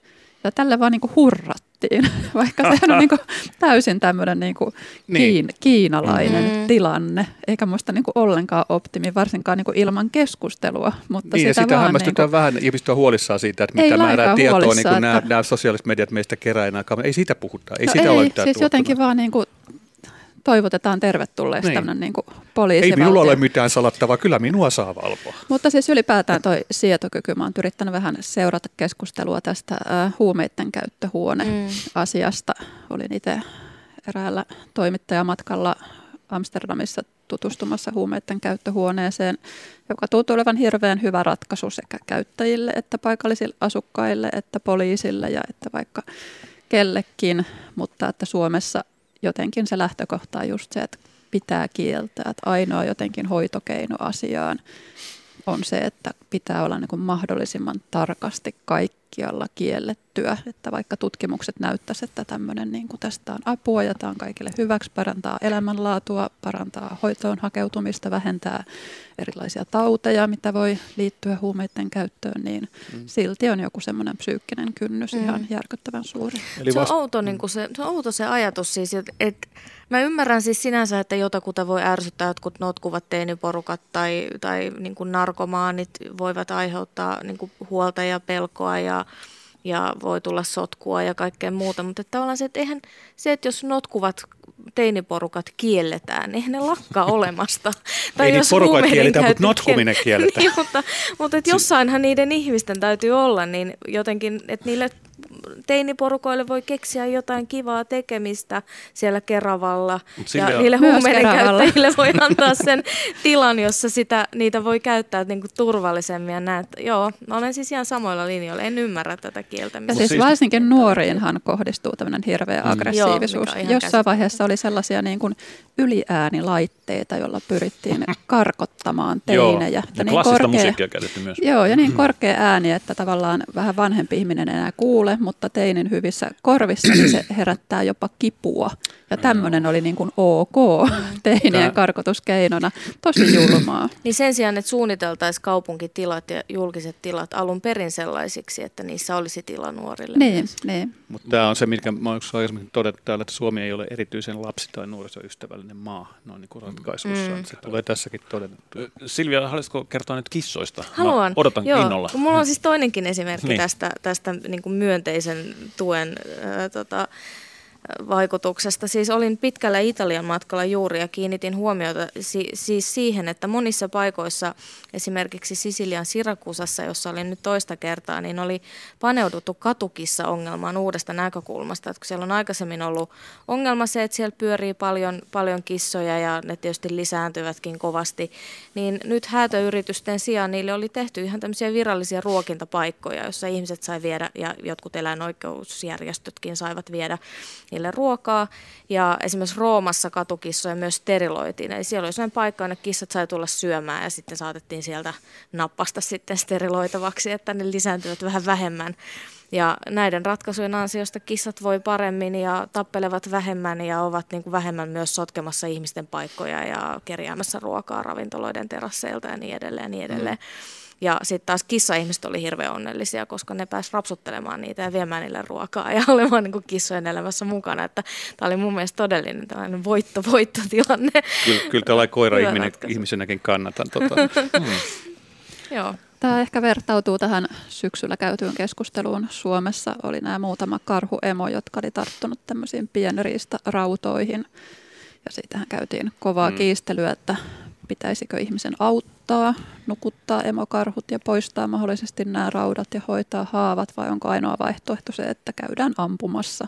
Ja tälle vaan niin kuin hurrat tehtiin, [laughs] vaikka sehän on niin kuin täysin tämmöinen niin kuin niin. Kiin, kiinalainen mm. tilanne, eikä muista niin kuin ollenkaan optimi, varsinkaan niin kuin ilman keskustelua. Mutta niin, sitä, ja sitä hämmästytään niin kuin, vähän, ihmiset on huolissaan siitä, että mitä määrää tietoa niin kuin että... nämä, nämä sosiaaliset mediat meistä kerää enää. Ei siitä puhuta, ei no sitä ei, ole siis jotenkin vaan niin kuin toivotetaan tervetulleeksi niin. tämmöinen niin Ei minulla ole mitään salattavaa, kyllä minua saa valvoa. Mutta siis ylipäätään toi sietokyky, mä oon yrittänyt vähän seurata keskustelua tästä äh, huumeiden käyttöhuone-asiasta. Mm. Olin itse eräällä toimittajamatkalla Amsterdamissa tutustumassa huumeiden käyttöhuoneeseen, joka tuntuu olevan hirveän hyvä ratkaisu sekä käyttäjille että paikallisille asukkaille että poliisille ja että vaikka kellekin, mutta että Suomessa jotenkin se lähtökohta on just se, että pitää kieltää, että ainoa jotenkin hoitokeino asiaan on se, että pitää olla niin kuin mahdollisimman tarkasti kaikkialla kiellettyä, että vaikka tutkimukset näyttäisivät, että tämmöinen niin kuin tästä on apua ja tämä on kaikille hyväksi, parantaa elämänlaatua, parantaa hoitoon hakeutumista, vähentää erilaisia tauteja, mitä voi liittyä huumeiden käyttöön, niin mm. silti on joku semmoinen psyykkinen kynnys mm. ihan järkyttävän suuri. Eli se, on outo, niin kuin se, se on outo se ajatus siis, että, että mä ymmärrän siis sinänsä, että jotakuta voi ärsyttää jotkut notkuvat teiniporukat tai, tai niin kuin narkomaanit voivat aiheuttaa niin kuin huolta ja pelkoa ja ja voi tulla sotkua ja kaikkea muuta, mutta että tavallaan se, että eihän se, että jos notkuvat teiniporukat kielletään, eihän ne lakkaa [laughs] olemasta. tai Ei jos porukat kielletään, mutta notkuminen kielletään. niin, mutta mutta että jossainhan niiden ihmisten täytyy olla, niin jotenkin, että niille teiniporukoille voi keksiä jotain kivaa tekemistä siellä Keravalla. ja niille huumeiden käyttäjille voi antaa sen tilan, jossa sitä, niitä voi käyttää niin kuin turvallisemmin. Ja näet. Joo, mä olen siis ihan samoilla linjoilla. En ymmärrä tätä kieltä. Ja siis, siis varsinkin nuoriinhan kohdistuu tämmöinen hirveä mm. aggressiivisuus. Joo, Jossain vaiheessa oli sellaisia niin kuin yliäänilaitteita, joilla pyrittiin karkottamaan [laughs] teinejä. Joo, ja niin klassista korkea, musiikkia käytetty myös. Joo, ja niin korkea ääni, että tavallaan vähän vanhempi ihminen enää kuule, mutta teinin hyvissä korvissa, niin se herättää jopa kipua. Ja tämmöinen oli niin kuin ok [laughs] teinien karkotuskeinona. Tosi julmaa. [clears throat] Niin sen sijaan, että suunniteltaisiin kaupunkitilat ja julkiset tilat alun perin sellaisiksi, että niissä olisi tila nuorille. Niin, niin. Mutta tämä on se, mikä mä olen aikaisemmin todettu täällä, että Suomi ei ole erityisen lapsi- tai nuorisoystävällinen maa noin niin kuin ratkaisussa. Mm. Se tulee tässäkin todettu. Silvia, haluaisitko kertoa nyt kissoista? Haluan. Mä odotan Joo. innolla. Mulla on siis toinenkin esimerkki niin. tästä, tästä niin kuin myönteisen tuen äh, tota, vaikutuksesta. Siis olin pitkällä Italian matkalla juuri ja kiinnitin huomiota si- siis siihen, että monissa paikoissa, esimerkiksi Sisilian Sirakusassa, jossa olin nyt toista kertaa, niin oli paneuduttu katukissa ongelmaan uudesta näkökulmasta. Että kun siellä on aikaisemmin ollut ongelma se, että siellä pyörii paljon, paljon kissoja ja ne tietysti lisääntyvätkin kovasti, niin nyt häätöyritysten sijaan niille oli tehty ihan tämmöisiä virallisia ruokintapaikkoja, joissa ihmiset sai viedä ja jotkut eläinoikeusjärjestötkin saivat viedä niille ruokaa. Ja esimerkiksi Roomassa katukissoja myös steriloitiin. Eli siellä oli sellainen paikka, jonne kissat sai tulla syömään ja sitten saatettiin sieltä nappasta sitten steriloitavaksi, että ne lisääntyvät vähän vähemmän. Ja näiden ratkaisujen ansiosta kissat voi paremmin ja tappelevat vähemmän ja ovat niin kuin vähemmän myös sotkemassa ihmisten paikkoja ja kerjäämässä ruokaa ravintoloiden terasseilta ja niin edelleen. Ja niin edelleen. Mm. Ja sitten taas kissa-ihmiset oli hirveän onnellisia, koska ne pääsivät rapsuttelemaan niitä ja viemään niille ruokaa ja [laughs] olemaan niin kissojen elämässä mukana. Että tämä oli mun mielestä todellinen tällainen voitto-voittotilanne. Kyllä, kyllä tällainen koira-ihminen ihmisenäkin kannatan. Tota. [laughs] mm. Joo. Tämä ehkä vertautuu tähän syksyllä käytyyn keskusteluun. Suomessa oli nämä muutama karhuemo, jotka oli tarttunut tämmöisiin pienriistä rautoihin. Ja siitähän käytiin kovaa mm. kiistelyä, että pitäisikö ihmisen auttaa, nukuttaa emokarhut ja poistaa mahdollisesti nämä raudat ja hoitaa haavat vai onko ainoa vaihtoehto se, että käydään ampumassa,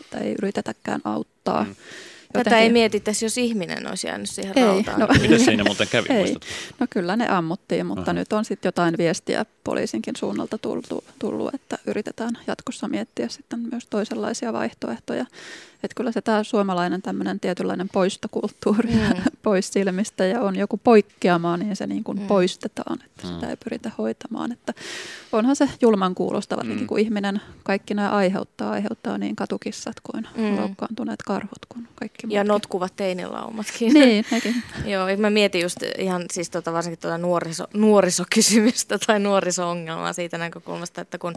että ei yritetäkään auttaa. Mm. Jotenkin... Tätä ei mietittäisi, jos ihminen olisi jäänyt siihen ei, rautaan. No, Miten siinä muuten kävi? Ei. No kyllä ne ammuttiin, mutta Aha. nyt on sitten jotain viestiä poliisinkin suunnalta tullut, tullut, että yritetään jatkossa miettiä sitten myös toisenlaisia vaihtoehtoja. Että kyllä se tämä suomalainen tämmöinen tietynlainen poistokulttuuri mm. [laughs] pois silmistä ja on joku poikkeama, niin se niin kuin mm. poistetaan, että mm. sitä ei pyritä hoitamaan. Että onhan se julman kuulostava, mm. kun ihminen kaikki nämä aiheuttaa, aiheuttaa niin katukissat kuin mm. loukkaantuneet karhut kuin kaikki muutkin. Ja notkuvat teinilaumatkin. [laughs] Niin, nekin. [laughs] Joo, mä mietin just ihan siis tota, varsinkin tuota nuoriso, nuorisokysymystä tai nuoriso-ongelmaa siitä näkökulmasta, että kun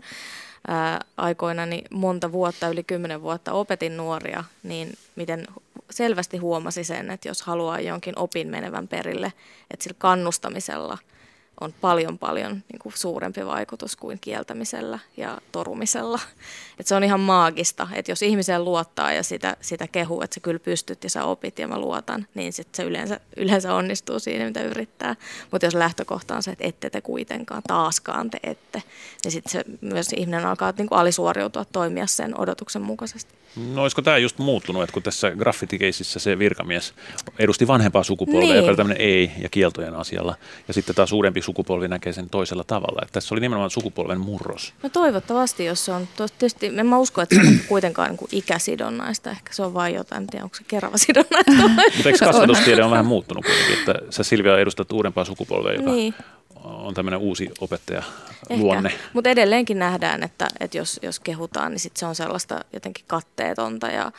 ää, aikoinani monta vuotta, yli kymmenen vuotta opetin nuoria, niin miten selvästi huomasi sen, että jos haluaa jonkin opin menevän perille, että sillä kannustamisella – on paljon paljon niin kuin suurempi vaikutus kuin kieltämisellä ja torumisella. [laughs] Et se on ihan maagista, että jos ihmiseen luottaa ja sitä, sitä kehuu, että sä kyllä pystyt ja sä opit ja mä luotan, niin sit se yleensä, yleensä onnistuu siinä, mitä yrittää. Mutta jos lähtökohta on se, että ette te kuitenkaan, taaskaan te ette, niin sitten se myös ihminen alkaa niin kuin alisuoriutua toimia sen odotuksen mukaisesti. No olisiko tämä just muuttunut, että kun tässä graffitikeisissä se virkamies edusti vanhempaa sukupolvea, niin. joka oli tämmöinen ei- ja kieltojen asialla, ja sitten taas suurempi sukupolvi näkee sen toisella tavalla. Että tässä oli nimenomaan sukupolven murros. No toivottavasti, jos se on. Tietysti en mä usko, että se on kuitenkaan niin kuin ikäsidonnaista. Ehkä se on vain jotain, en tiedä, onko se kerrava sidonnaista. [laughs] Mutta eikö kasvatustiede on vähän muuttunut kuitenkin, että sä Silvia edustat uudempaa sukupolvea, joka niin on tämmöinen uusi opettaja luonne. Mutta edelleenkin nähdään, että, että jos, jos kehutaan, niin sit se on sellaista jotenkin katteetonta ja,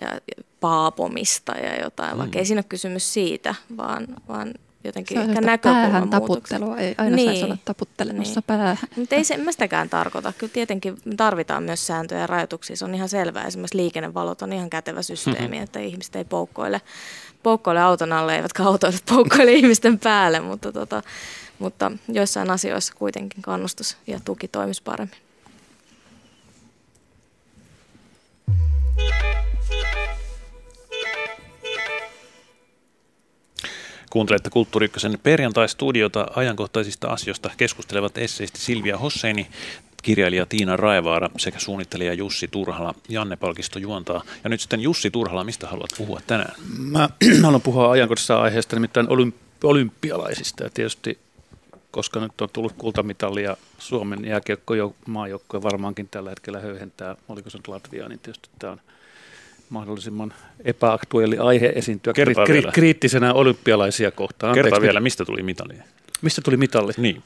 ja paapomista ja jotain, mm. vaikka ei siinä ole kysymys siitä, vaan, vaan jotenkin se ehkä päähän taputtelua, ei aina niin. saisi olla taputtelemassa niin. päähän. Mutta ei se sitäkään tarkoita. Kyllä tietenkin tarvitaan myös sääntöjä ja rajoituksia, se on ihan selvää. Esimerkiksi liikennevalot on ihan kätevä systeemi, [laughs] että ihmiset ei poukkoile, poukkoile auton alle, eivätkä autoilijat poukkoile [laughs] ihmisten päälle, mutta, tota, mutta joissain asioissa kuitenkin kannustus ja tuki toimisi paremmin. Kuuntelette Kulttuuri perjantai-studiota ajankohtaisista asioista keskustelevat esseisti Silvia Hosseini, kirjailija Tiina Raivaara sekä suunnittelija Jussi Turhala. Janne Palkisto juontaa. Ja nyt sitten Jussi Turhala, mistä haluat puhua tänään? Mä [clears throat] haluan puhua ajankohtaisesta aiheesta, nimittäin olympialaisista. Ja tietysti, koska nyt on tullut kultamitalia Suomen jääkiekko maajoukkoja varmaankin tällä hetkellä höyhentää, oliko se nyt Latvia, niin tietysti tämä on mahdollisimman epäaktuelli aihe esiintyä kri- kri- kriittisenä olympialaisia kohtaan. Anteeksi, Kertaa vielä, mistä tuli mitali? Mistä tuli mitali? Niin.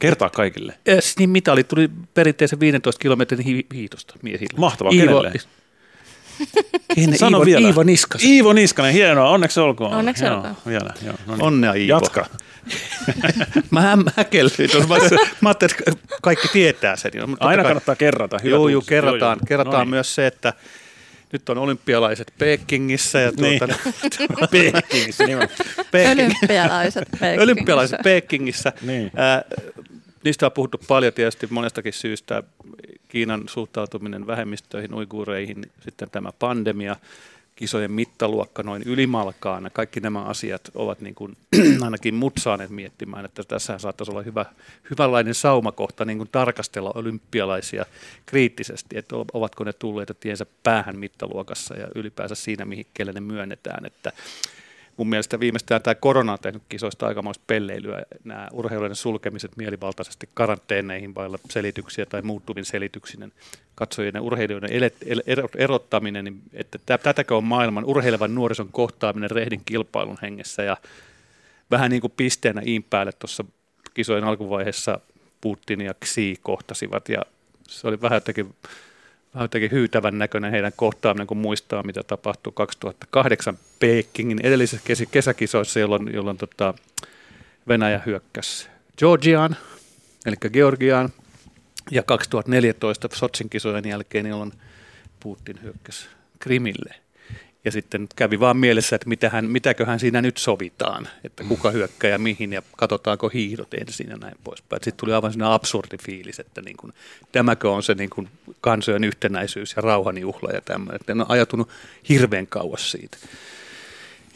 Kertaa kaikille. Es, niin mitali tuli perinteisen 15 kilometrin hi- hiitosta miehille. Mahtavaa, Iivo, kenelle? [laughs] Sano Iivo, vielä. Iivo Niskanen. Iivo Niskanen, hienoa, onneksi olkoon. Onneksi joo, olkoon. Vielä, joo, no niin. Onnea Iivo. Jatka. [laughs] mä häkellyin tuossa. [laughs] Mä ajattelin, että kaikki tietää sen. Mutta Aina kannattaa kerrata. Hyvä joo, joo, kerrataan. Joo, joo. kerrataan no niin. myös se, että nyt on olympialaiset Pekingissä. Ja niin. tuota, [laughs] Pekingissä, Peking. Olympialaiset Pekingissä. [laughs] olympialaiset Pekingissä. Niin. Äh, niistä on puhuttu paljon tietysti monestakin syystä. Kiinan suhtautuminen vähemmistöihin, uiguureihin, sitten tämä pandemia, kisojen mittaluokka noin ylimalkaan. Kaikki nämä asiat ovat niin kuin, [clears throat] ainakin mut saaneet miettimään, että tässä saattaisi olla hyvä, hyvänlainen saumakohta niin kuin tarkastella olympialaisia kriittisesti, että ovatko ne tulleet tiensä päähän mittaluokassa ja ylipäänsä siinä, mihin ne myönnetään. Että mun mielestä viimeistään tämä korona on tehnyt kisoista aikamoista pelleilyä. Nämä urheilujen sulkemiset mielivaltaisesti karanteeneihin vailla selityksiä tai muuttuvin selityksinen katsojien ja urheilijoiden erottaminen, niin että tätäkö on maailman urheilevan nuorison kohtaaminen rehdin kilpailun hengessä ja vähän niin kuin pisteenä iin päälle tuossa kisojen alkuvaiheessa Putin ja Xi kohtasivat ja se oli vähän jotenkin jotenkin hyytävän näköinen heidän kohtaaminen, kun muistaa, mitä tapahtui 2008 Pekingin edellisessä kesäkisoissa, jolloin, jolloin tota Venäjä hyökkäsi Georgiaan, eli Georgiaan, ja 2014 Sotsin kisojen jälkeen, jolloin Putin hyökkäsi Krimille. Ja sitten kävi vaan mielessä, että mitähän, mitäköhän siinä nyt sovitaan, että kuka hyökkää ja mihin ja katsotaanko hiihdot ensin ja näin poispäin. Sitten tuli aivan sellainen absurdi fiilis, että niin kuin, tämäkö on se niin kuin kansojen yhtenäisyys ja rauhanjuhla ja tämmöinen. Että en ole ajatunut hirveän kauas siitä.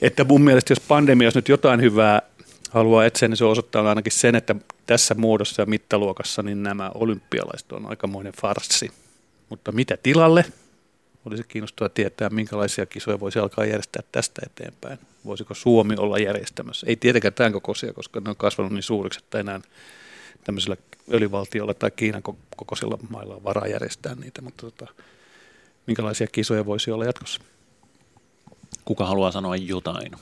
Että mun mielestä jos pandemia olisi nyt jotain hyvää haluaa etsiä, niin se osoittaa ainakin sen, että tässä muodossa ja mittaluokassa niin nämä olympialaiset on aikamoinen farssi. Mutta mitä tilalle? Olisi kiinnostavaa tietää, minkälaisia kisoja voisi alkaa järjestää tästä eteenpäin. Voisiko Suomi olla järjestämässä? Ei tietenkään tämän kokoisia, koska ne on kasvanut niin suuriksi, että enää tämmöisellä öljyvaltiolla tai Kiinan kokoisilla mailla on varaa järjestää niitä, mutta tota, minkälaisia kisoja voisi olla jatkossa? Kuka haluaa sanoa jotain?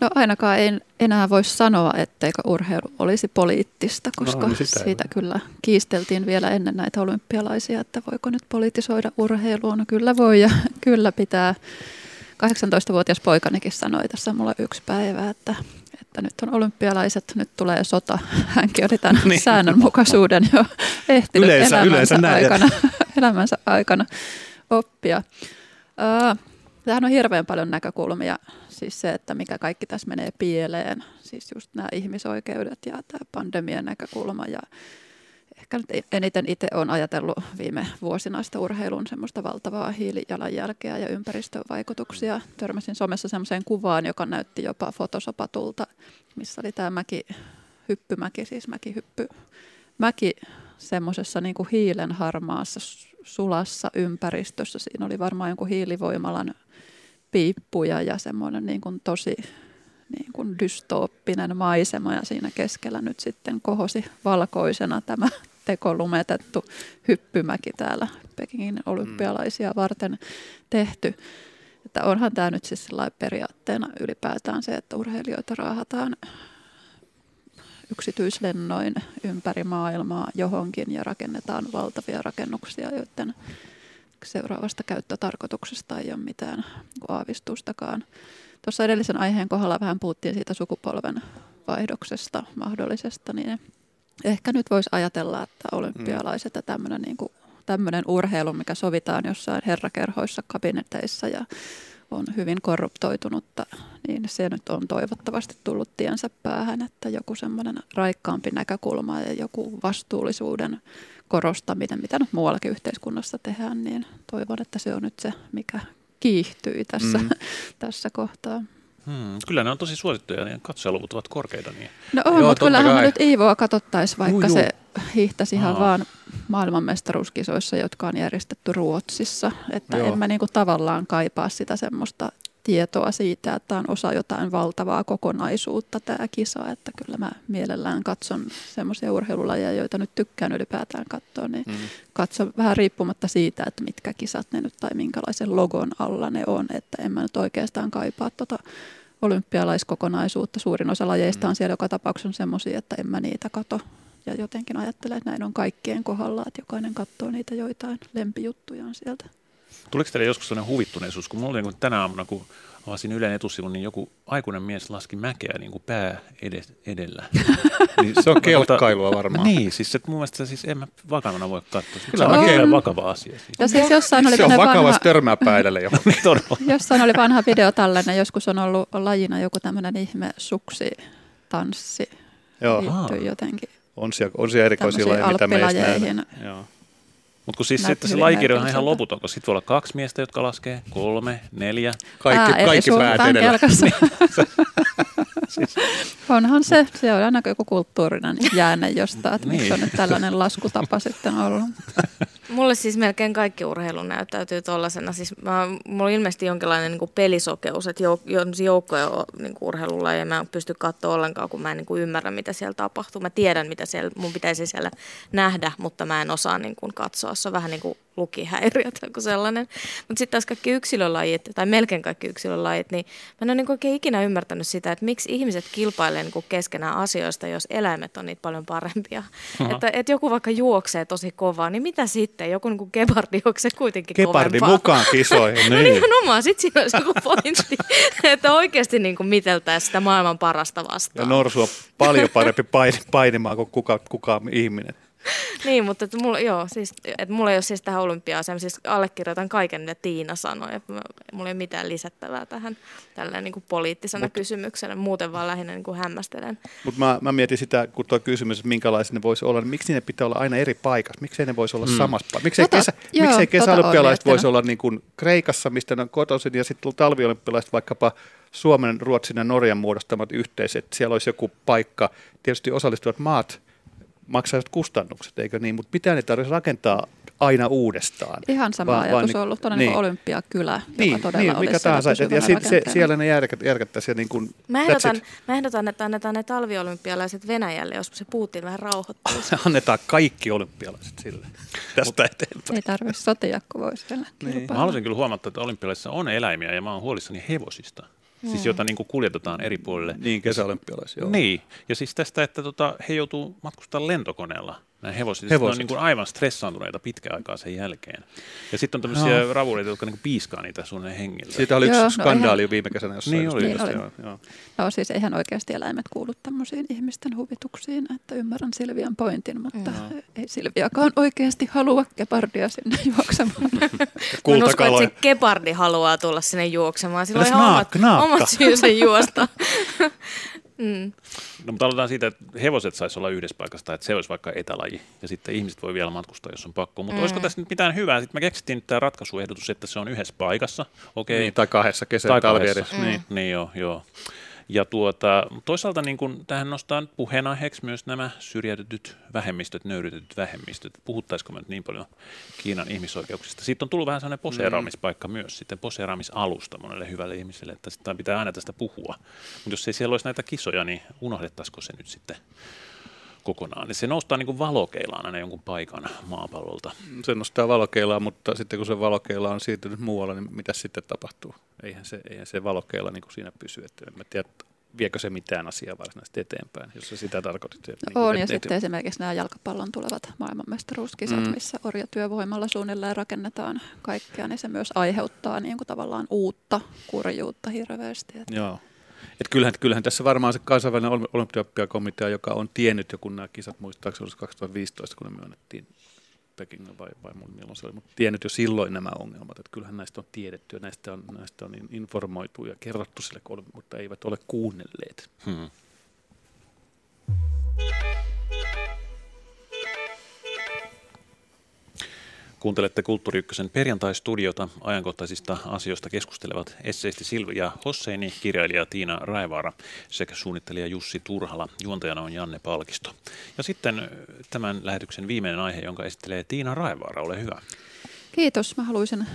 No ainakaan en enää voi sanoa, etteikö urheilu olisi poliittista, no, koska no, niin siitä ei. kyllä kiisteltiin vielä ennen näitä olympialaisia, että voiko nyt politisoida urheilua. No kyllä voi ja [laughs] kyllä pitää. 18-vuotias poikanikin sanoi tässä mulla yksi päivä, että, että nyt on olympialaiset, nyt tulee sota. [laughs] Hänkin oli tämän niin. säännönmukaisuuden jo [laughs] ehtinyt yleensä, elämänsä, yleensä aikana, elämänsä aikana oppia. Uh, Tähän on hirveän paljon näkökulmia, siis se, että mikä kaikki tässä menee pieleen, siis just nämä ihmisoikeudet ja tämä pandemian näkökulma. Ja ehkä nyt eniten itse olen ajatellut viime vuosina sitä urheilun semmoista valtavaa hiilijalanjälkeä ja ympäristövaikutuksia. Törmäsin somessa semmoiseen kuvaan, joka näytti jopa fotosopatulta, missä oli tämä mäki, hyppymäki, siis mäkihyppy, mäki semmoisessa niin hiilen harmaassa sulassa ympäristössä. Siinä oli varmaan jonkun hiilivoimalan piippuja ja semmoinen niin kuin tosi niin kuin dystooppinen maisema ja siinä keskellä nyt sitten kohosi valkoisena tämä [laughs] tekolumetettu hyppymäki täällä Pekingin olympialaisia varten tehty. Että onhan tämä nyt siis periaatteena ylipäätään se, että urheilijoita raahataan yksityislennoin ympäri maailmaa johonkin ja rakennetaan valtavia rakennuksia, joiden seuraavasta käyttötarkoituksesta ei ole mitään aavistustakaan. Tuossa edellisen aiheen kohdalla vähän puhuttiin siitä sukupolven vaihdoksesta mahdollisesta, niin ehkä nyt voisi ajatella, että olympialaiset ja tämmöinen niin kuin, tämmöinen urheilu, mikä sovitaan jossain herrakerhoissa, kabineteissa ja on hyvin korruptoitunutta, niin se nyt on toivottavasti tullut tiensä päähän, että joku semmoinen raikkaampi näkökulma ja joku vastuullisuuden korostaminen, mitä nyt muuallakin yhteiskunnassa tehdään, niin toivon, että se on nyt se, mikä kiihtyy tässä, mm. tässä kohtaa. Hmm, kyllä ne on tosi suosittuja, niin katsojaluvut ovat korkeita. Niin. No on, Joo, mutta kyllähän nyt Iivoa katsottaisiin, vaikka Uu, se hiihtäisi ihan Aa. vaan maailmanmestaruuskisoissa, jotka on järjestetty Ruotsissa. Että Joo. en mä niinku tavallaan kaipaa sitä semmoista tietoa siitä, että on osa jotain valtavaa kokonaisuutta tämä kisa, että kyllä mä mielellään katson semmoisia urheilulajeja, joita nyt tykkään ylipäätään katsoa, niin mm. katson vähän riippumatta siitä, että mitkä kisat ne nyt tai minkälaisen logon alla ne on, että en mä nyt oikeastaan kaipaa tota olympialaiskokonaisuutta. Suurin osa lajeista on mm. siellä joka tapauksessa semmoisia, että en mä niitä kato. Ja jotenkin ajattelen, että näin on kaikkien kohdalla, että jokainen katsoo niitä joitain lempijuttuja sieltä. Tuliko teille joskus sellainen huvittuneisuus, kun mulla oli niin tänä aamuna, kun avasin Ylen etusivun, niin joku aikuinen mies laski mäkeä niin kuin pää edellä. [laughs] niin, se on kelkkailua varmaan. Niin, siis että mun mielestä siis en mä vakavana voi katsoa. Kyllä se on vakava asia. Siis. Ja siis jossain oli se on vakava, vanha... törmää pää edellä jo. [laughs] Niin, jossain oli vanha video tällainen, joskus on ollut lajina joku tämmöinen ihme suksi tanssi. Joo. Liittyy jotenkin on siellä, on siellä erikoisia lajeja, mitä me ei nähdä. Joo. Mutta kun siis sitten se lajikirjo on ihan loputon, kun sitten voi olla kaksi miestä, jotka laskee, kolme, neljä. Kaikki, Ää, kaikki päät edellä. [laughs] [laughs] siis. Onhan se, se on aina joku kulttuurinen jäänne jostain, että niin. miksi on nyt tällainen laskutapa sitten ollut. [laughs] Mulle siis melkein kaikki urheilu näyttäytyy tuollaisena. Siis mä, mulla on ilmeisesti jonkinlainen niin pelisokeus, että jouk- joukkoja niin urheilulajeja mä en pysty katsoa ollenkaan, kun mä en niin kuin ymmärrä, mitä siellä tapahtuu. Mä tiedän, mitä siellä, mun pitäisi siellä nähdä, mutta mä en osaa niin kuin katsoa. Se on vähän niin kuin lukihäiriö tai joku sellainen. Mutta sitten taas kaikki yksilölajit, tai melkein kaikki yksilölajit, niin mä en ole niin oikein ikinä ymmärtänyt sitä, että miksi ihmiset kilpailee niin keskenään asioista, jos eläimet on niitä paljon parempia. Että, että joku vaikka juoksee tosi kovaa, niin mitä sitten? Joku niin gepardi juoksee kuitenkin Gepardi kovempaa. mukaan kisoihin. [laughs] no niin. nimenomaan, sitten siinä olisi joku pointti, [laughs] että oikeasti niin kuin miteltäisiin sitä maailman parasta vastaan. Ja norsu on paljon parempi painimaan kuin kuka, kuka ihminen. [laughs] niin, mutta että mulla, joo, siis, että mulla ei ole siis tähän olympiaaseen, siis allekirjoitan kaiken, mitä Tiina sanoi, että mulla ei ole mitään lisättävää tähän tällä niin kuin poliittisena Mut, kysymyksenä, muuten vaan lähinnä niin kuin hämmästelen. Mutta mä, mä mietin sitä, kun tuo kysymys, että minkälaisia ne voisi olla, niin miksi ne pitää olla aina eri paikassa, miksi ne voisi olla mm. samassa paikassa, miksei, tota, kesä, joo, miksei tota kesäolympialaiset tota voisi olla niin kuin Kreikassa, mistä ne on kotoisin, ja sitten talviolympialaiset vaikkapa Suomen, Ruotsin ja Norjan muodostamat yhteiset, siellä olisi joku paikka, tietysti osallistuvat maat, maksaisivat kustannukset, eikö niin? Mutta pitää ne tarvitsisi rakentaa aina uudestaan. Ihan sama vaan, ajatus vaan, on ollut tuonne niin. niin olympiakylä, niin, joka todella niin, mikä tahansa. Ja, ja sit, se, siellä ne järkät, järkättäisiin. Niin kuin, mä, ehdotan, mä ehdotan, että annetaan ne talviolympialaiset Venäjälle, jos se Putin vähän rauhoittuisi. [laughs] annetaan kaikki olympialaiset sille tästä eteenpäin. Ei tarvitse sotia, kun voisi vielä niin. Mä haluaisin kyllä huomata, että olympialaisissa on eläimiä ja mä oon huolissani hevosista. Siis mm. jota niin kuin kuljetetaan eri puolille. Niin, kesäolympialaisia. Niin, ja siis tästä, että tota, he joutuu matkustamaan lentokoneella nämä hevoset. hevoset. on niin kuin aivan stressaantuneita pitkän aikaa sen jälkeen. Ja sitten on tämmöisiä no. ravureita, jotka niin piiskaa niitä sun hengiltä. Siitä oli yksi joo, no skandaali no, viime kesänä jossain. Niin oli, niin oli. Joo, joo. No siis eihän oikeasti eläimet kuulu tämmöisiin ihmisten huvituksiin, että ymmärrän Silvian pointin, mutta no. ei Silviakaan oikeasti halua kepardia sinne [laughs] juoksemaan. Mä uskon, että se kepardi haluaa tulla sinne juoksemaan. Sillä on ihan omat, omat syynsä juosta. [laughs] Mm. No, mutta aloitetaan siitä, että hevoset saisi olla yhdessä paikassa, että se olisi vaikka etälaji, ja sitten ihmiset voi vielä matkustaa, jos on pakko. Mutta mm. olisiko tässä nyt mitään hyvää? Sitten me keksittiin nyt tämä ratkaisuehdotus, että se on yhdessä paikassa. Okay. Niin, tai kahdessa kesä- tai kahdessa. Mm. Niin. niin joo, joo. Ja tuota, toisaalta niin kun, tähän nostaa puheenaiheeksi myös nämä syrjäytetyt vähemmistöt, nöyrytetyt vähemmistöt. Puhuttaisiko me nyt niin paljon Kiinan ihmisoikeuksista? Siitä on tullut vähän sellainen poseeraamispaikka mm. myös, sitten poseeraamisalusta monelle hyvälle ihmiselle, että sitten pitää aina tästä puhua. Mutta jos ei siellä olisi näitä kisoja, niin unohdettaisiko se nyt sitten kokonaan. Niin se nostaa niin kuin valokeilaan aina jonkun paikan maapallolta. Se nostaa valokeilaa, mutta sitten kun se valokeila on siirtynyt muualle, niin mitä sitten tapahtuu? Eihän se, eihän se valokeila niin kuin siinä pysy. Että en mä tiedä, viekö se mitään asiaa varsinaisesti eteenpäin, jos se sitä tarkoitit. Että niin on, ja sitten esimerkiksi nämä jalkapallon tulevat maailmanmestaruuskisat, mm. missä orjatyövoimalla suunnilleen rakennetaan kaikkea, niin se myös aiheuttaa niin kuin tavallaan uutta kurjuutta hirveästi. Että. Joo. Et kyllähän, kyllähän tässä varmaan se kansainvälinen olympiakomitea, joka on tiennyt jo, kun nämä kisat muistaakseni 2015, kun ne myönnettiin Pekingin vai, vai milloin se oli, mutta tiennyt jo silloin nämä ongelmat, että kyllähän näistä on tiedetty ja näistä on, näistä on informoitu ja kerrottu sille, mutta eivät ole kuunnelleet. Hmm. Kuuntelette Kulttuuri Ykkösen perjantai-studiota. Ajankohtaisista asioista keskustelevat esseisti Silvia Hosseini, kirjailija Tiina Raivaara sekä suunnittelija Jussi Turhala. Juontajana on Janne Palkisto. Ja sitten tämän lähetyksen viimeinen aihe, jonka esittelee Tiina Raivaara. Ole hyvä. Kiitos. Mä haluaisin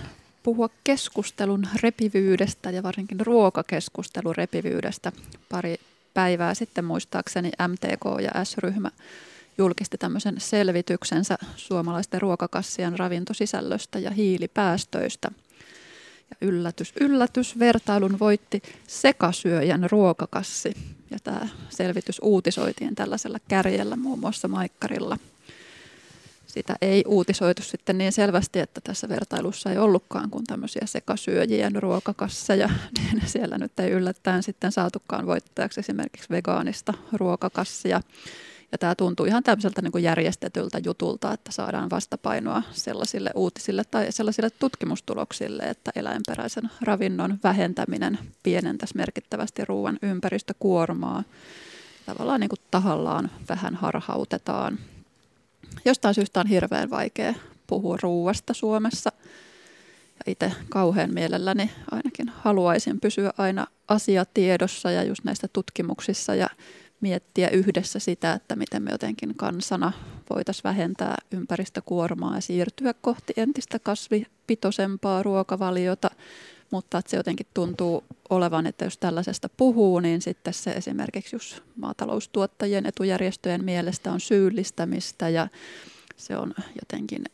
puhua keskustelun repivyydestä ja varsinkin ruokakeskustelun repivyydestä. Pari päivää sitten muistaakseni MTK ja S-ryhmä julkisti tämmöisen selvityksensä suomalaisten ruokakassien ravintosisällöstä ja hiilipäästöistä. Ja yllätys, yllätys, vertailun voitti sekasyöjän ruokakassi. Ja tämä selvitys uutisoitiin tällaisella kärjellä muun muassa Maikkarilla. Sitä ei uutisoitu sitten niin selvästi, että tässä vertailussa ei ollutkaan kuin tämmöisiä sekasyöjien ruokakasseja. [laughs] Niin siellä nyt ei yllättäen sitten saatukaan voittajaksi esimerkiksi vegaanista ruokakassia. Ja tämä tuntuu ihan tämmöiseltä niin kuin järjestetyltä jutulta, että saadaan vastapainoa sellaisille uutisille tai sellaisille tutkimustuloksille, että eläinperäisen ravinnon vähentäminen pienentäisi merkittävästi ruoan ympäristökuormaa. tavallaan niin kuin tahallaan vähän harhautetaan. Jostain syystä on hirveän vaikea puhua ruuasta Suomessa. Ja itse kauhean mielelläni ainakin haluaisin pysyä aina asiatiedossa ja just näistä tutkimuksissa ja miettiä yhdessä sitä, että miten me jotenkin kansana voitaisiin vähentää ympäristökuormaa ja siirtyä kohti entistä kasvipitoisempaa ruokavaliota. Mutta että se jotenkin tuntuu olevan, että jos tällaisesta puhuu, niin sitten se esimerkiksi just maataloustuottajien etujärjestöjen mielestä on syyllistämistä ja se on jotenkin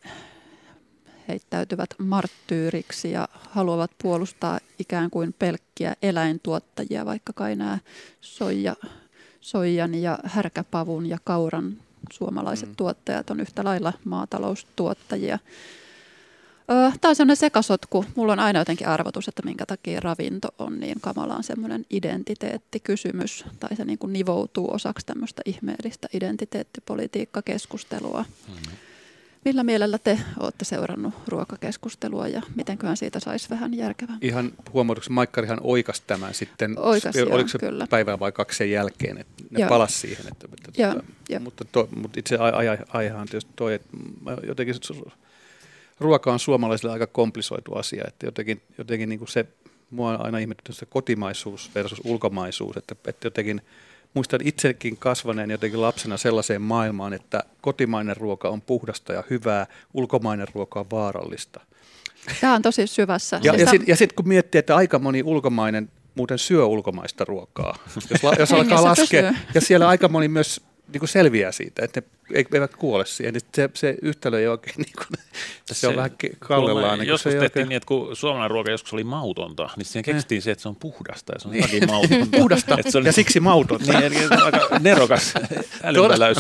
heittäytyvät marttyyriksi ja haluavat puolustaa ikään kuin pelkkiä eläintuottajia, vaikka kai nämä soija, soijan ja härkäpavun ja kauran suomalaiset mm. tuottajat on yhtä lailla maataloustuottajia. Tämä on sellainen sekasotku. Mulla on aina jotenkin arvotus, että minkä takia ravinto on niin kamalaan semmoinen identiteettikysymys. Tai se niin kuin nivoutuu osaksi tämmöistä ihmeellistä identiteettipolitiikkakeskustelua. Mm-hmm. Millä mielellä te olette seurannut ruokakeskustelua ja mitenköhän siitä saisi vähän järkevää? Ihan huomautuksi Maikkarihan oikas tämän sitten, oikas, oliko se kyllä. päivää vai kaksi sen jälkeen, että ne joo. palas siihen. Että, että, joo, tuota, jo. Mutta, to, mutta itse aihehan tietysti toi, että jotenkin ruoka on suomalaisille aika komplisoitu asia, että jotenkin, jotenkin niin kuin se, mua on aina ihmetynyt se kotimaisuus versus ulkomaisuus, että, että jotenkin muistan itsekin kasvaneen jotenkin lapsena sellaiseen maailmaan, että kotimainen ruoka on puhdasta ja hyvää, ulkomainen ruoka on vaarallista. Tämä on tosi syvässä. Ja, ja sitten sit kun miettii, että aika moni ulkomainen muuten syö ulkomaista ruokaa, jos, jos alkaa laskea, ja siellä aika moni myös niin kuin selviää siitä, että ne eivät kuole siihen. Niin se, se yhtälö ei oikein, [laughs] niin kuin, se, se on vähän kallellaan. Niin joskus se tehtiin oikein... niin, että kun suomalainen ruoka joskus oli mautonta, niin siihen keksittiin se, että se on puhdasta ja se on niin. [laughs] mautonta. puhdasta oli, ja siksi mautonta. niin, eli aika nerokas [laughs] älympäläys.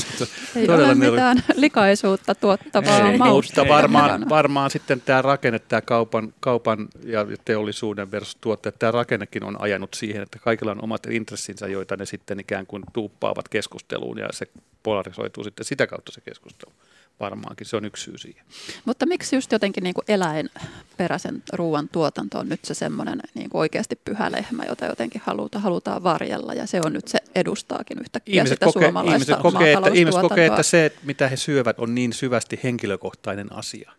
Ei Todella ole mitään likaisuutta tuottavaa ei, mausta. Mutta varmaan, varmaan sitten tämä rakenne, tämä kaupan, kaupan ja teollisuuden versus tuotteet, tämä rakennekin on ajanut siihen, että kaikilla on omat intressinsä, joita ne sitten ikään kuin tuuppaavat keskusteluun ja se polarisoituu sitten sitä kautta se keskustelu. Varmaankin se on yksi syy siihen. Mutta miksi just jotenkin niin kuin eläinperäisen ruoan tuotanto on nyt se semmoinen niin kuin oikeasti pyhä lehmä, jota jotenkin haluta, halutaan varjella ja se on nyt se edustaakin yhtäkkiä ihmiset sitä kokee, suomalaista ihmiset kokee, että, ihmiset kokee, että se, mitä he syövät, on niin syvästi henkilökohtainen asia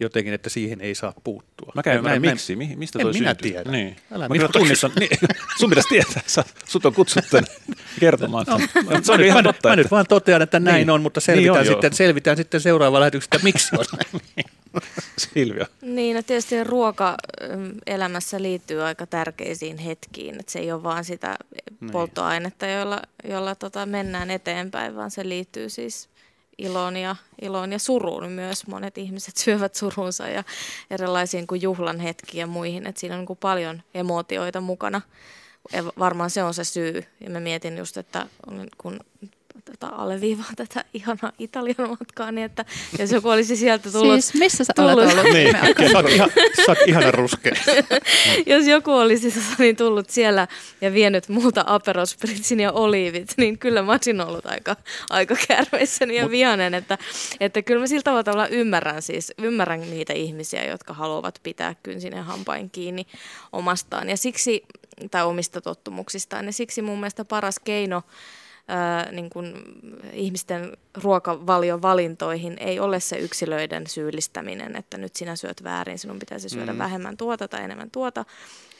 jotenkin, että siihen ei saa puuttua. Mä käyn ymmärrä, miksi, Mi, mistä toi en minä tiedä. Niin. Älä mä tunnistan, niin, [laughs] sun pitäisi tietää, sä, sut on kutsuttu [laughs] kertomaan. No, no, se on mä, ihan totta, mä että... nyt vaan totean, että näin niin. on, mutta selvitään, niin on, sitten, selvitään sitten seuraavaan lähetyksessä, että miksi on näin. [laughs] Silvia. Niin, no tietysti ruoka elämässä liittyy aika tärkeisiin hetkiin, että se ei ole vaan sitä niin. polttoainetta, jolla, jolla tota mennään eteenpäin, vaan se liittyy siis ilon ja, ilon ja suruun myös. Monet ihmiset [laughs] syövät surunsa ja erilaisiin kuin juhlan hetkiä ja muihin. Et siinä on niin paljon emotioita mukana. Ja varmaan se on se syy. Ja mä mietin just, että kun tota, alleviivaa [laughs] tätä ihanaa Italian matkaa, niin että jos joku olisi sieltä tullut... Siis missä sä tullut, olet ollut? niin, sä oot, ihan, sä oot ihana ruskea. [laughs] jos joku olisi tota, niin tullut siellä ja vienyt muuta aperospritsin ja oliivit, niin kyllä mä olisin ollut aika, aika kärmeissäni ja Mut, vihanen, että, että kyllä mä sillä tavalla ymmärrän siis, ymmärrän niitä ihmisiä, jotka haluavat pitää kynsin ja hampain kiinni omastaan ja siksi, tai omista tottumuksistaan, ja siksi mun mielestä paras keino ää, niin kuin ihmisten ruokavalion valintoihin ei ole se yksilöiden syyllistäminen, että nyt sinä syöt väärin, sinun pitäisi syödä mm. vähemmän tuota tai enemmän tuota,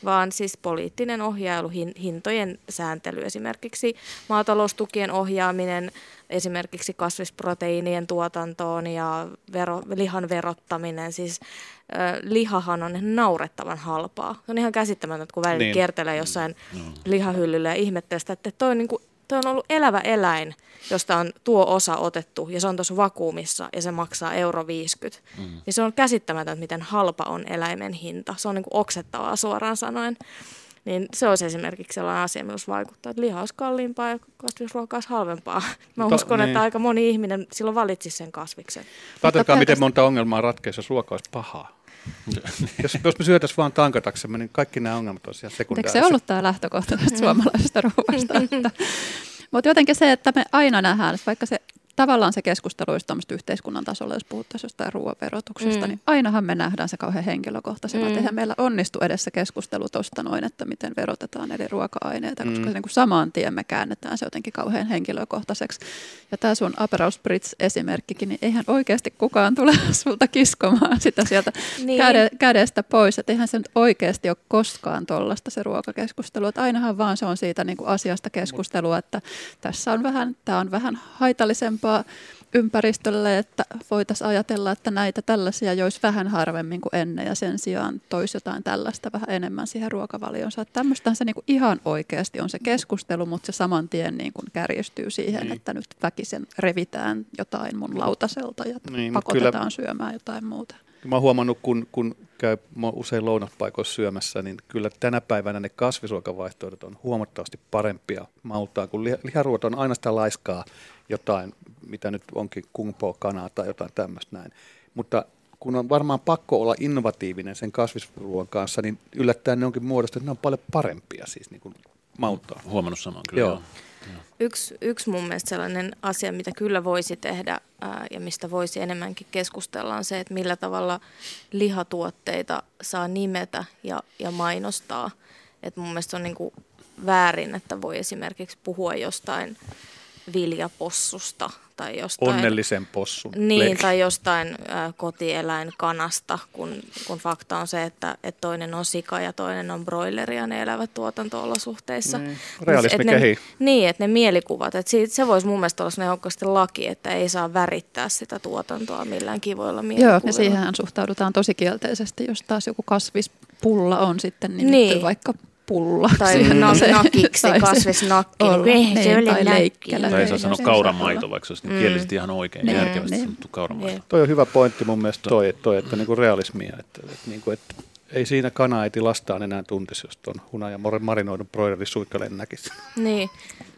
vaan siis poliittinen ohjailu, hintojen sääntely, esimerkiksi maataloustukien ohjaaminen, esimerkiksi kasvisproteiinien tuotantoon ja vero, lihan verottaminen, siis äh, lihahan on naurettavan halpaa. Se on ihan käsittämätöntä, kun välillä niin. kiertelee jossain mm. lihahyllyllä ja ihmettelee sitä, että toi on niin kuin Tuo on ollut elävä eläin, josta on tuo osa otettu ja se on tuossa vakuumissa ja se maksaa euro 50. Mm. Niin se on käsittämätöntä, miten halpa on eläimen hinta. Se on niin kuin oksettavaa suoraan sanoen. Niin se olisi esimerkiksi sellainen asia, minusta vaikuttaa, että liha olisi kalliimpaa ja kasvisruoka olisi halvempaa. Mä Ta- uskon, niin. että aika moni ihminen silloin valitsisi sen kasviksen. Ajatelkaa, miten monta ongelmaa ratkeisi, jos ruoka olisi pahaa. Jos, jos me syötäisiin vaan tankataksemme, niin kaikki nämä ongelmat olisivat sekundäärisiä. Eikö se ollut tämä lähtökohta tästä suomalaisesta ruoasta? Mutta jotenkin se, että me aina nähdään, että vaikka se tavallaan se keskustelu olisi yhteiskunnan tasolla, jos puhuttaisiin jostain ruoanverotuksesta, mm. niin ainahan me nähdään se kauhean henkilökohtaisena. Mm. Eihän meillä onnistu edes se keskustelu tuosta noin, että miten verotetaan eri ruoka-aineita, koska mm. se niin kuin samaan tien me käännetään se jotenkin kauhean henkilökohtaiseksi. Ja tämä sun Aperaus Spritz-esimerkkikin, niin eihän oikeasti kukaan tule [laughs] sulta kiskomaan sitä sieltä niin. käde, kädestä pois. Että eihän se nyt oikeasti ole koskaan tuollaista se ruokakeskustelu. Että ainahan vaan se on siitä niin kuin asiasta keskustelua, että tässä on vähän, tämä on vähän haitallisempaa ympäristölle, että voitaisiin ajatella, että näitä tällaisia joisi vähän harvemmin kuin ennen ja sen sijaan toisi jotain tällaista vähän enemmän siihen ruokavalionsa. Tämmöistähän se niin kuin ihan oikeasti on se keskustelu, mutta se saman tien niin kuin kärjistyy siihen, niin. että nyt väkisen revitään jotain mun lautaselta ja niin, pakotetaan kyllä, syömään jotain muuta. Mä oon huomannut, kun, kun käy usein lounaspaikoissa syömässä, niin kyllä tänä päivänä ne kasvisruokavaihtoehdot on huomattavasti parempia maultaan, kun liharuot on aina sitä laiskaa jotain, mitä nyt onkin kungpo kanaa tai jotain tämmöistä näin. Mutta kun on varmaan pakko olla innovatiivinen sen kasvisruoan kanssa, niin yllättäen ne onkin muodostettu, että ne on paljon parempia siis niin kuin mauttaa. Huomannut saman kyllä. Joo. joo. Yksi, yksi mun mielestä sellainen asia, mitä kyllä voisi tehdä ää, ja mistä voisi enemmänkin keskustella, on se, että millä tavalla lihatuotteita saa nimetä ja, ja mainostaa. Et mun mielestä on niin kuin väärin, että voi esimerkiksi puhua jostain viljapossusta tai jostain... Onnellisen possun. Niin, leike. tai jostain äh, kotieläinkanasta, kun, kun fakta on se, että, että toinen on sika ja toinen on broileri ja ne elävät tuotanto-olosuhteissa. Niin, realismi kehii. Niin, että ne mielikuvat, että siitä, se voisi mun mielestä olla neukkaasti laki, että ei saa värittää sitä tuotantoa millään kivoilla mielikuvilla. Joo, ja siihen suhtaudutaan tosi kielteisesti, jos taas joku kasvispulla on sitten nimetty niin. vaikka pulla. [laughs] Tai na- nakiksi, tai kasvisnakki. Olla, niin, se oli tai leikkelä. Tai ei saa sanoa kauramaito, vaikka se olisi mm. kielisesti ihan oikein niin, järkevästi niin. sanottu kauramaito. Toi on hyvä pointti mun mielestä toi, toi että niinku realismia, että, että, niinku, että ei siinä kanaiti lastaan enää tuntisi, jos tuon hunaja marinoidun broilerin suikkaleen näkisi. Niin,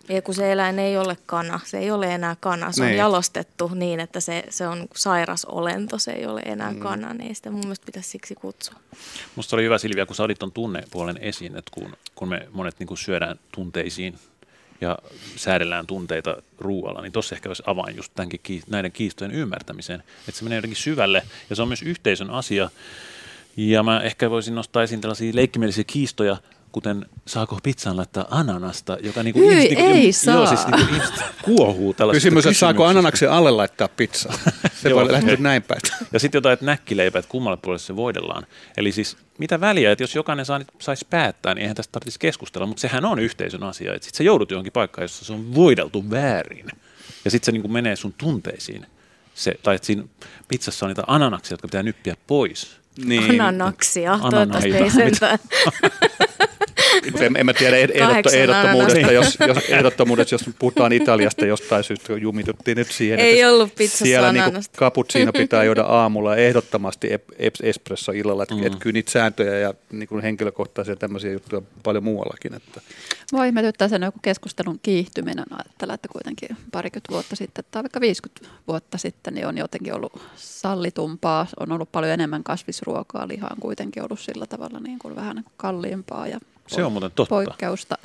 ja kun se eläin ei ole kana, se ei ole enää kana, se niin. on jalostettu niin, että se, se on sairas olento, se ei ole enää mm. kana, niin sitä mun mielestä pitäisi siksi kutsua. Musta oli hyvä Silvia, kun sä otit tuon tunnepuolen esiin, että kun, kun me monet niin kuin syödään tunteisiin ja säädellään tunteita ruoalla, niin tuossa ehkä olisi avain just tämänkin, näiden kiistojen ymmärtämiseen, että se menee jotenkin syvälle ja se on myös yhteisön asia. Ja mä ehkä voisin nostaa esiin tällaisia leikkimielisiä kiistoja, kuten saako pizzaan laittaa ananasta, joka niinku Hyi, ihmiset, niinku, ei saa. Joo, siis niinku ihmiset kuohuu tällaista Kysymys, että saako ananaksen alle laittaa pizzaa? [laughs] Se voi lähteä näin päin. Ja sitten jotain, että näkkileipä, että kummalle puolelle se voidellaan. Eli siis mitä väliä, että jos jokainen saa, saisi päättää, niin eihän tästä tarvitsisi keskustella, mutta sehän on yhteisön asia. Että sitten sä joudut johonkin paikkaan, jossa se on voideltu väärin. Ja sitten se niinku menee sun tunteisiin. Se, tai että siinä pizzassa on niitä ananaksia, jotka pitää nyppiä pois. Niin. Ananaksia, toivottavasti ei sentään. [laughs] [laughs] en, en mä tiedä ehdotto, ehdottomuudesta, jos, jos, ehdottomuudesta, jos puhutaan Italiasta jostain syystä, jumituttiin nyt siihen, Ei että ollut siellä niin cappuccino pitää juoda [laughs] aamulla ehdottomasti espresso illalla, että mm. et kyllä niitä sääntöjä ja niin kuin henkilökohtaisia tämmöisiä juttuja paljon muuallakin. Että. Voi ihmetyttää sen joku keskustelun kiihtyminen. Ajattelen, että kuitenkin parikymmentä vuotta sitten tai vaikka 50 vuotta sitten niin on jotenkin ollut sallitumpaa. On ollut paljon enemmän kasvisruokaa, liha on kuitenkin ollut sillä tavalla niin kuin vähän kalliimpaa ja se on muuten totta. poikkeusta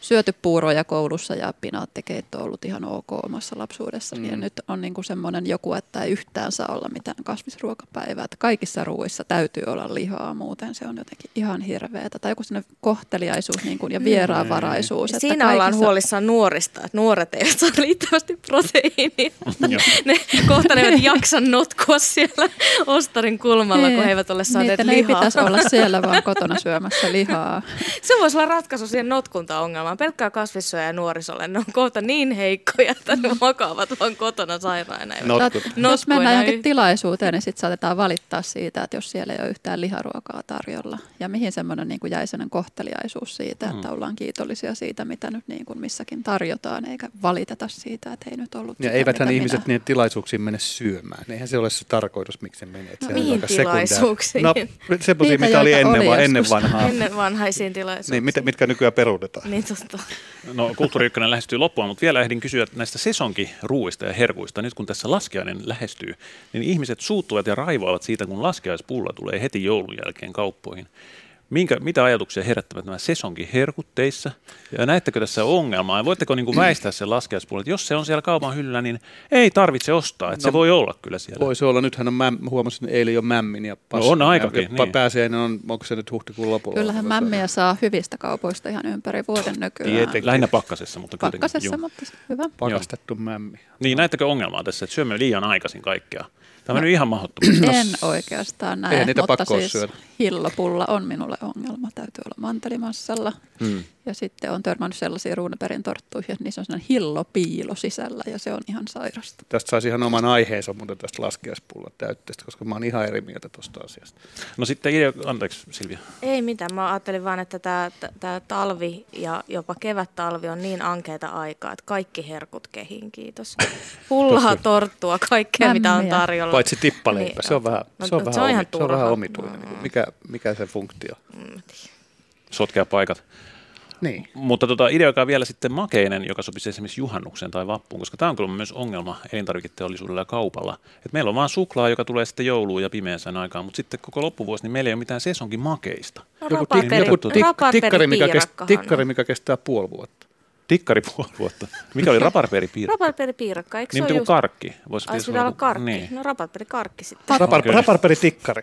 syöty puuroja koulussa ja pinaattikeitto on ollut ihan ok omassa lapsuudessa. Mm. Ja nyt on niin kuin semmoinen joku, että ei yhtään saa olla mitään kasvisruokapäivää. Että kaikissa ruuissa täytyy olla lihaa, muuten se on jotenkin ihan hirveätä. Tai joku sellainen kohteliaisuus niin kuin, ja vieraanvaraisuus. Mm. Siinä kaikissa... ollaan huolissaan nuorista, että nuoret eivät saa riittävästi proteiinia. [laughs] ne kohta ne eivät jaksa notkua siellä ostarin kulmalla, kun he eivät ole saaneet Niitä lihaa. ei pitäisi olla siellä vaan kotona syömässä lihaa. [laughs] se voisi olla ratkaisu siihen notkuntaongelmaan olemaan pelkkää kasvissyöjä nuorisolle. Ne on kohta niin heikkoja, että ne makaavat vaan kotona sairaina. Notkut. Jos mennään johonkin tilaisuuteen, niin sitten saatetaan valittaa siitä, että jos siellä ei ole yhtään liharuokaa tarjolla. Ja mihin semmoinen niin jäi sellainen kohteliaisuus siitä, mm. että ollaan kiitollisia siitä, mitä nyt niin kuin missäkin tarjotaan, eikä valiteta siitä, että ei nyt ollut Ja sitä, eiväthän ihmiset minä... niihin tilaisuuksiin mene syömään. Eihän se ole se tarkoitus, miksi se menee. No, mihin tilaisuuksiin? No, semmoisia, mitä oli ennen, oli ennen vanhaa. Ennen vanhaisiin tilaisuuksiin. Niin, mit, mitkä nykyään peruutetaan. Niin, tosta. No kulttuuri lähestyy loppuun, mutta vielä ehdin kysyä näistä sesonkiruuista ja herkuista. Nyt kun tässä laskiainen lähestyy, niin ihmiset suuttuvat ja raivoavat siitä, kun laskiaispulla tulee heti joulun jälkeen kauppoihin. Minkä, mitä ajatuksia herättävät nämä sesonkin herkut teissä? Ja näettekö tässä ongelmaa? Ja voitteko niin kuin väistää sen laskeuspuolen, että jos se on siellä kaupan hyllyllä, niin ei tarvitse ostaa. Että no, se voi olla kyllä siellä. Voi se olla. Nythän on, mäm, huomasin eilen jo mämmin ja passin. No on aikakin. Ja, niin. Pääsiäinen on, onko se nyt huhtikuun lopulla? Kyllähän mämmiä saa hyvistä kaupoista ihan ympäri vuoden nykyään. Tietenkin. Lähinnä pakkasessa, mutta kuitenkin. Pakkasessa, juu. mutta hyvä. Pakastettu mämmi. Niin, näettekö ongelmaa tässä, että syömme liian aikaisin kaikkea? Tämä on no, ihan mahdottomuus. En oikeastaan näe, niitä mutta siis syödä. hillopulla on minulle ongelma. Täytyy olla mantelimassalla. Hmm. Ja sitten on törmännyt sellaisia ruunaperin torttuihin, että niissä on sellainen hillopiilo sisällä ja se on ihan sairasta. Tästä saisi ihan oman aiheensa muuten tästä laskiaispulla täytteestä, koska mä oon ihan eri mieltä tuosta asiasta. No sitten idea, anteeksi Silvia. Ei mitään, mä ajattelin vaan, että tämä, tämä talvi ja jopa kevät-talvi on niin ankeita aikaa, että kaikki herkut kehiin, kiitos. [laughs] Pullaa, torttua, kaikkea mitä on tarjolla. Paitsi tippaleipä, niin, se on vähän, no, se on, no, vähän, se on, omi, se on vähän omituinen. Mm. Mikä, mikä se funktio? Mm. Sotkea paikat. Niin. Mutta tota, ideoikaa vielä sitten makeinen, joka sopisi esimerkiksi juhannukseen tai vappuun, koska tämä on kyllä myös ongelma elintarviketeollisuudella ja kaupalla. Et meillä on vain suklaa, joka tulee sitten jouluun ja pimeänsä aikaan, mutta sitten koko loppuvuosi niin meillä ei ole mitään sesonkin makeista. No, joku, tik, joku tik, tikkari, mikä kestää, tikkari, mikä kestää puoli vuotta. Tikkari puoli vuotta. Mikä oli raparperipiirakka? Raparperipiirakka, eikö niin, se ole just... karkki? Voisi Ai, pitää olla karkki. Niin. No raparperikarkki sitten. Rapar, raparperitikkari.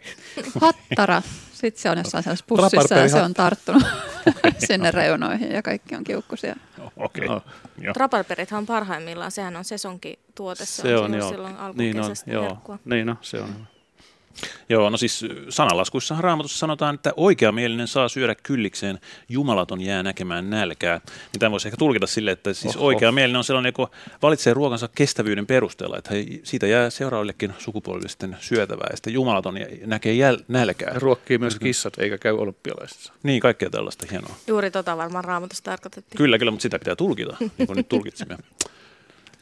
Hattara. Sitten se on jossain sellaisessa pussissa ja se on tarttunut [laughs] [laughs] sinne reunoihin ja kaikki on kiukkusia. Okei. Okay. No, Raparperithan on parhaimmillaan, sehän on sesonkituote, se, se on, on joo. silloin alkukesästä niin on, joo. Niin on, se on. Joo, no siis sanalaskuissahan raamatussa sanotaan, että oikeamielinen saa syödä kyllikseen, jumalaton jää näkemään nälkää. Niin tämä voisi ehkä tulkita sille, että siis Oho. oikeamielinen on sellainen, joka valitsee ruokansa kestävyyden perusteella, että siitä jää seuraavillekin sukupolville sitten syötävää, ja sitten jumalaton näkee jäl- nälkää. Ja ruokkii myös kissat, eikä käy olympialaisissa. Niin, kaikkea tällaista hienoa. Juuri tota varmaan raamatussa tarkoitettiin. Kyllä, kyllä, mutta sitä pitää tulkita, niin kuin nyt tulkitsimme. [laughs]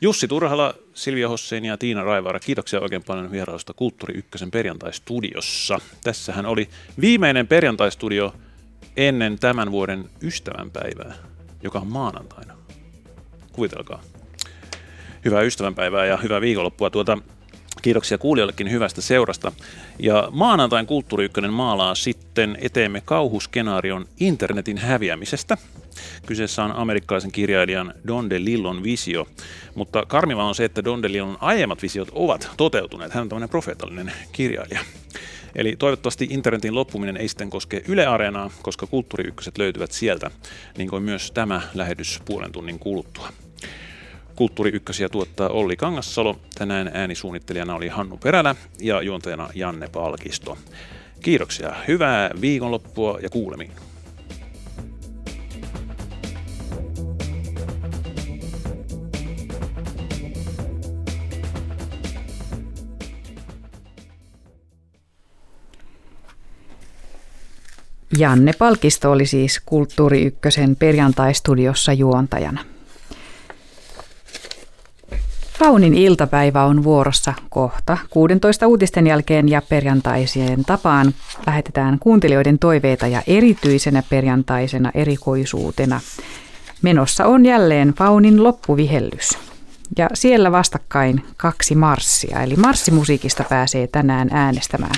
Jussi Turhala, Silvia Hossein ja Tiina Raivaara, kiitoksia oikein paljon vierailusta Kulttuuri Ykkösen perjantaistudiossa. Tässähän oli viimeinen perjantaistudio ennen tämän vuoden ystävänpäivää, joka on maanantaina. Kuvitelkaa. Hyvää ystävänpäivää ja hyvää viikonloppua. Tuota, Kiitoksia kuulijoillekin hyvästä seurasta. Ja maanantain Kulttuuri Ykkönen maalaa sitten eteemme kauhuskenaarion internetin häviämisestä. Kyseessä on amerikkalaisen kirjailijan Don DeLillon visio, mutta karmiva on se, että Don DeLillon aiemmat visiot ovat toteutuneet. Hän on tämmöinen profeetallinen kirjailija. Eli toivottavasti internetin loppuminen ei sitten koske Yle Areenaa, koska kulttuuriykköset löytyvät sieltä, niin kuin myös tämä lähetys puolen tunnin kuluttua. Kulttuuri Ykkösiä tuottaa Olli Kangassalo. Tänään äänisuunnittelijana oli Hannu Perälä ja juontajana Janne Palkisto. Kiitoksia, hyvää viikonloppua ja kuulemiin. Janne Palkisto oli siis Kulttuuri Ykkösen perjantaistudiossa juontajana. Faunin iltapäivä on vuorossa kohta. 16 uutisten jälkeen ja perjantaisien tapaan lähetetään kuuntelijoiden toiveita ja erityisenä perjantaisena erikoisuutena. Menossa on jälleen Faunin loppuvihellys. Ja siellä vastakkain kaksi marssia, eli marssimusiikista pääsee tänään äänestämään.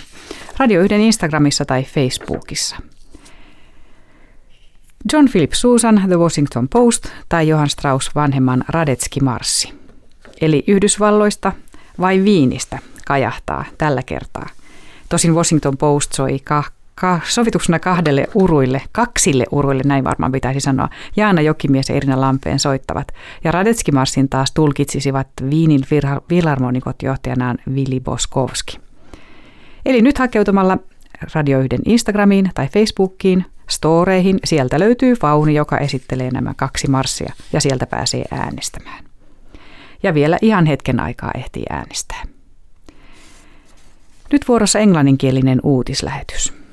Radio 1 Instagramissa tai Facebookissa. John Philip Susan, The Washington Post tai Johann Strauss vanhemman Radetski-marssi. Eli Yhdysvalloista vai Viinistä kajahtaa tällä kertaa. Tosin Washington Post soi ka- ka- sovituksena kahdelle uruille, kaksille uruille, näin varmaan pitäisi sanoa. Jaana Jokimies ja Irina Lampeen soittavat. Ja Radetski-marssin taas tulkitsisivat Viinin filharmonikot johtajanaan Vili Boskovski. Eli nyt hakeutumalla Radio 1 Instagramiin tai Facebookiin storeihin. Sieltä löytyy fauni, joka esittelee nämä kaksi marssia ja sieltä pääsee äänestämään. Ja vielä ihan hetken aikaa ehtii äänestää. Nyt vuorossa englanninkielinen uutislähetys.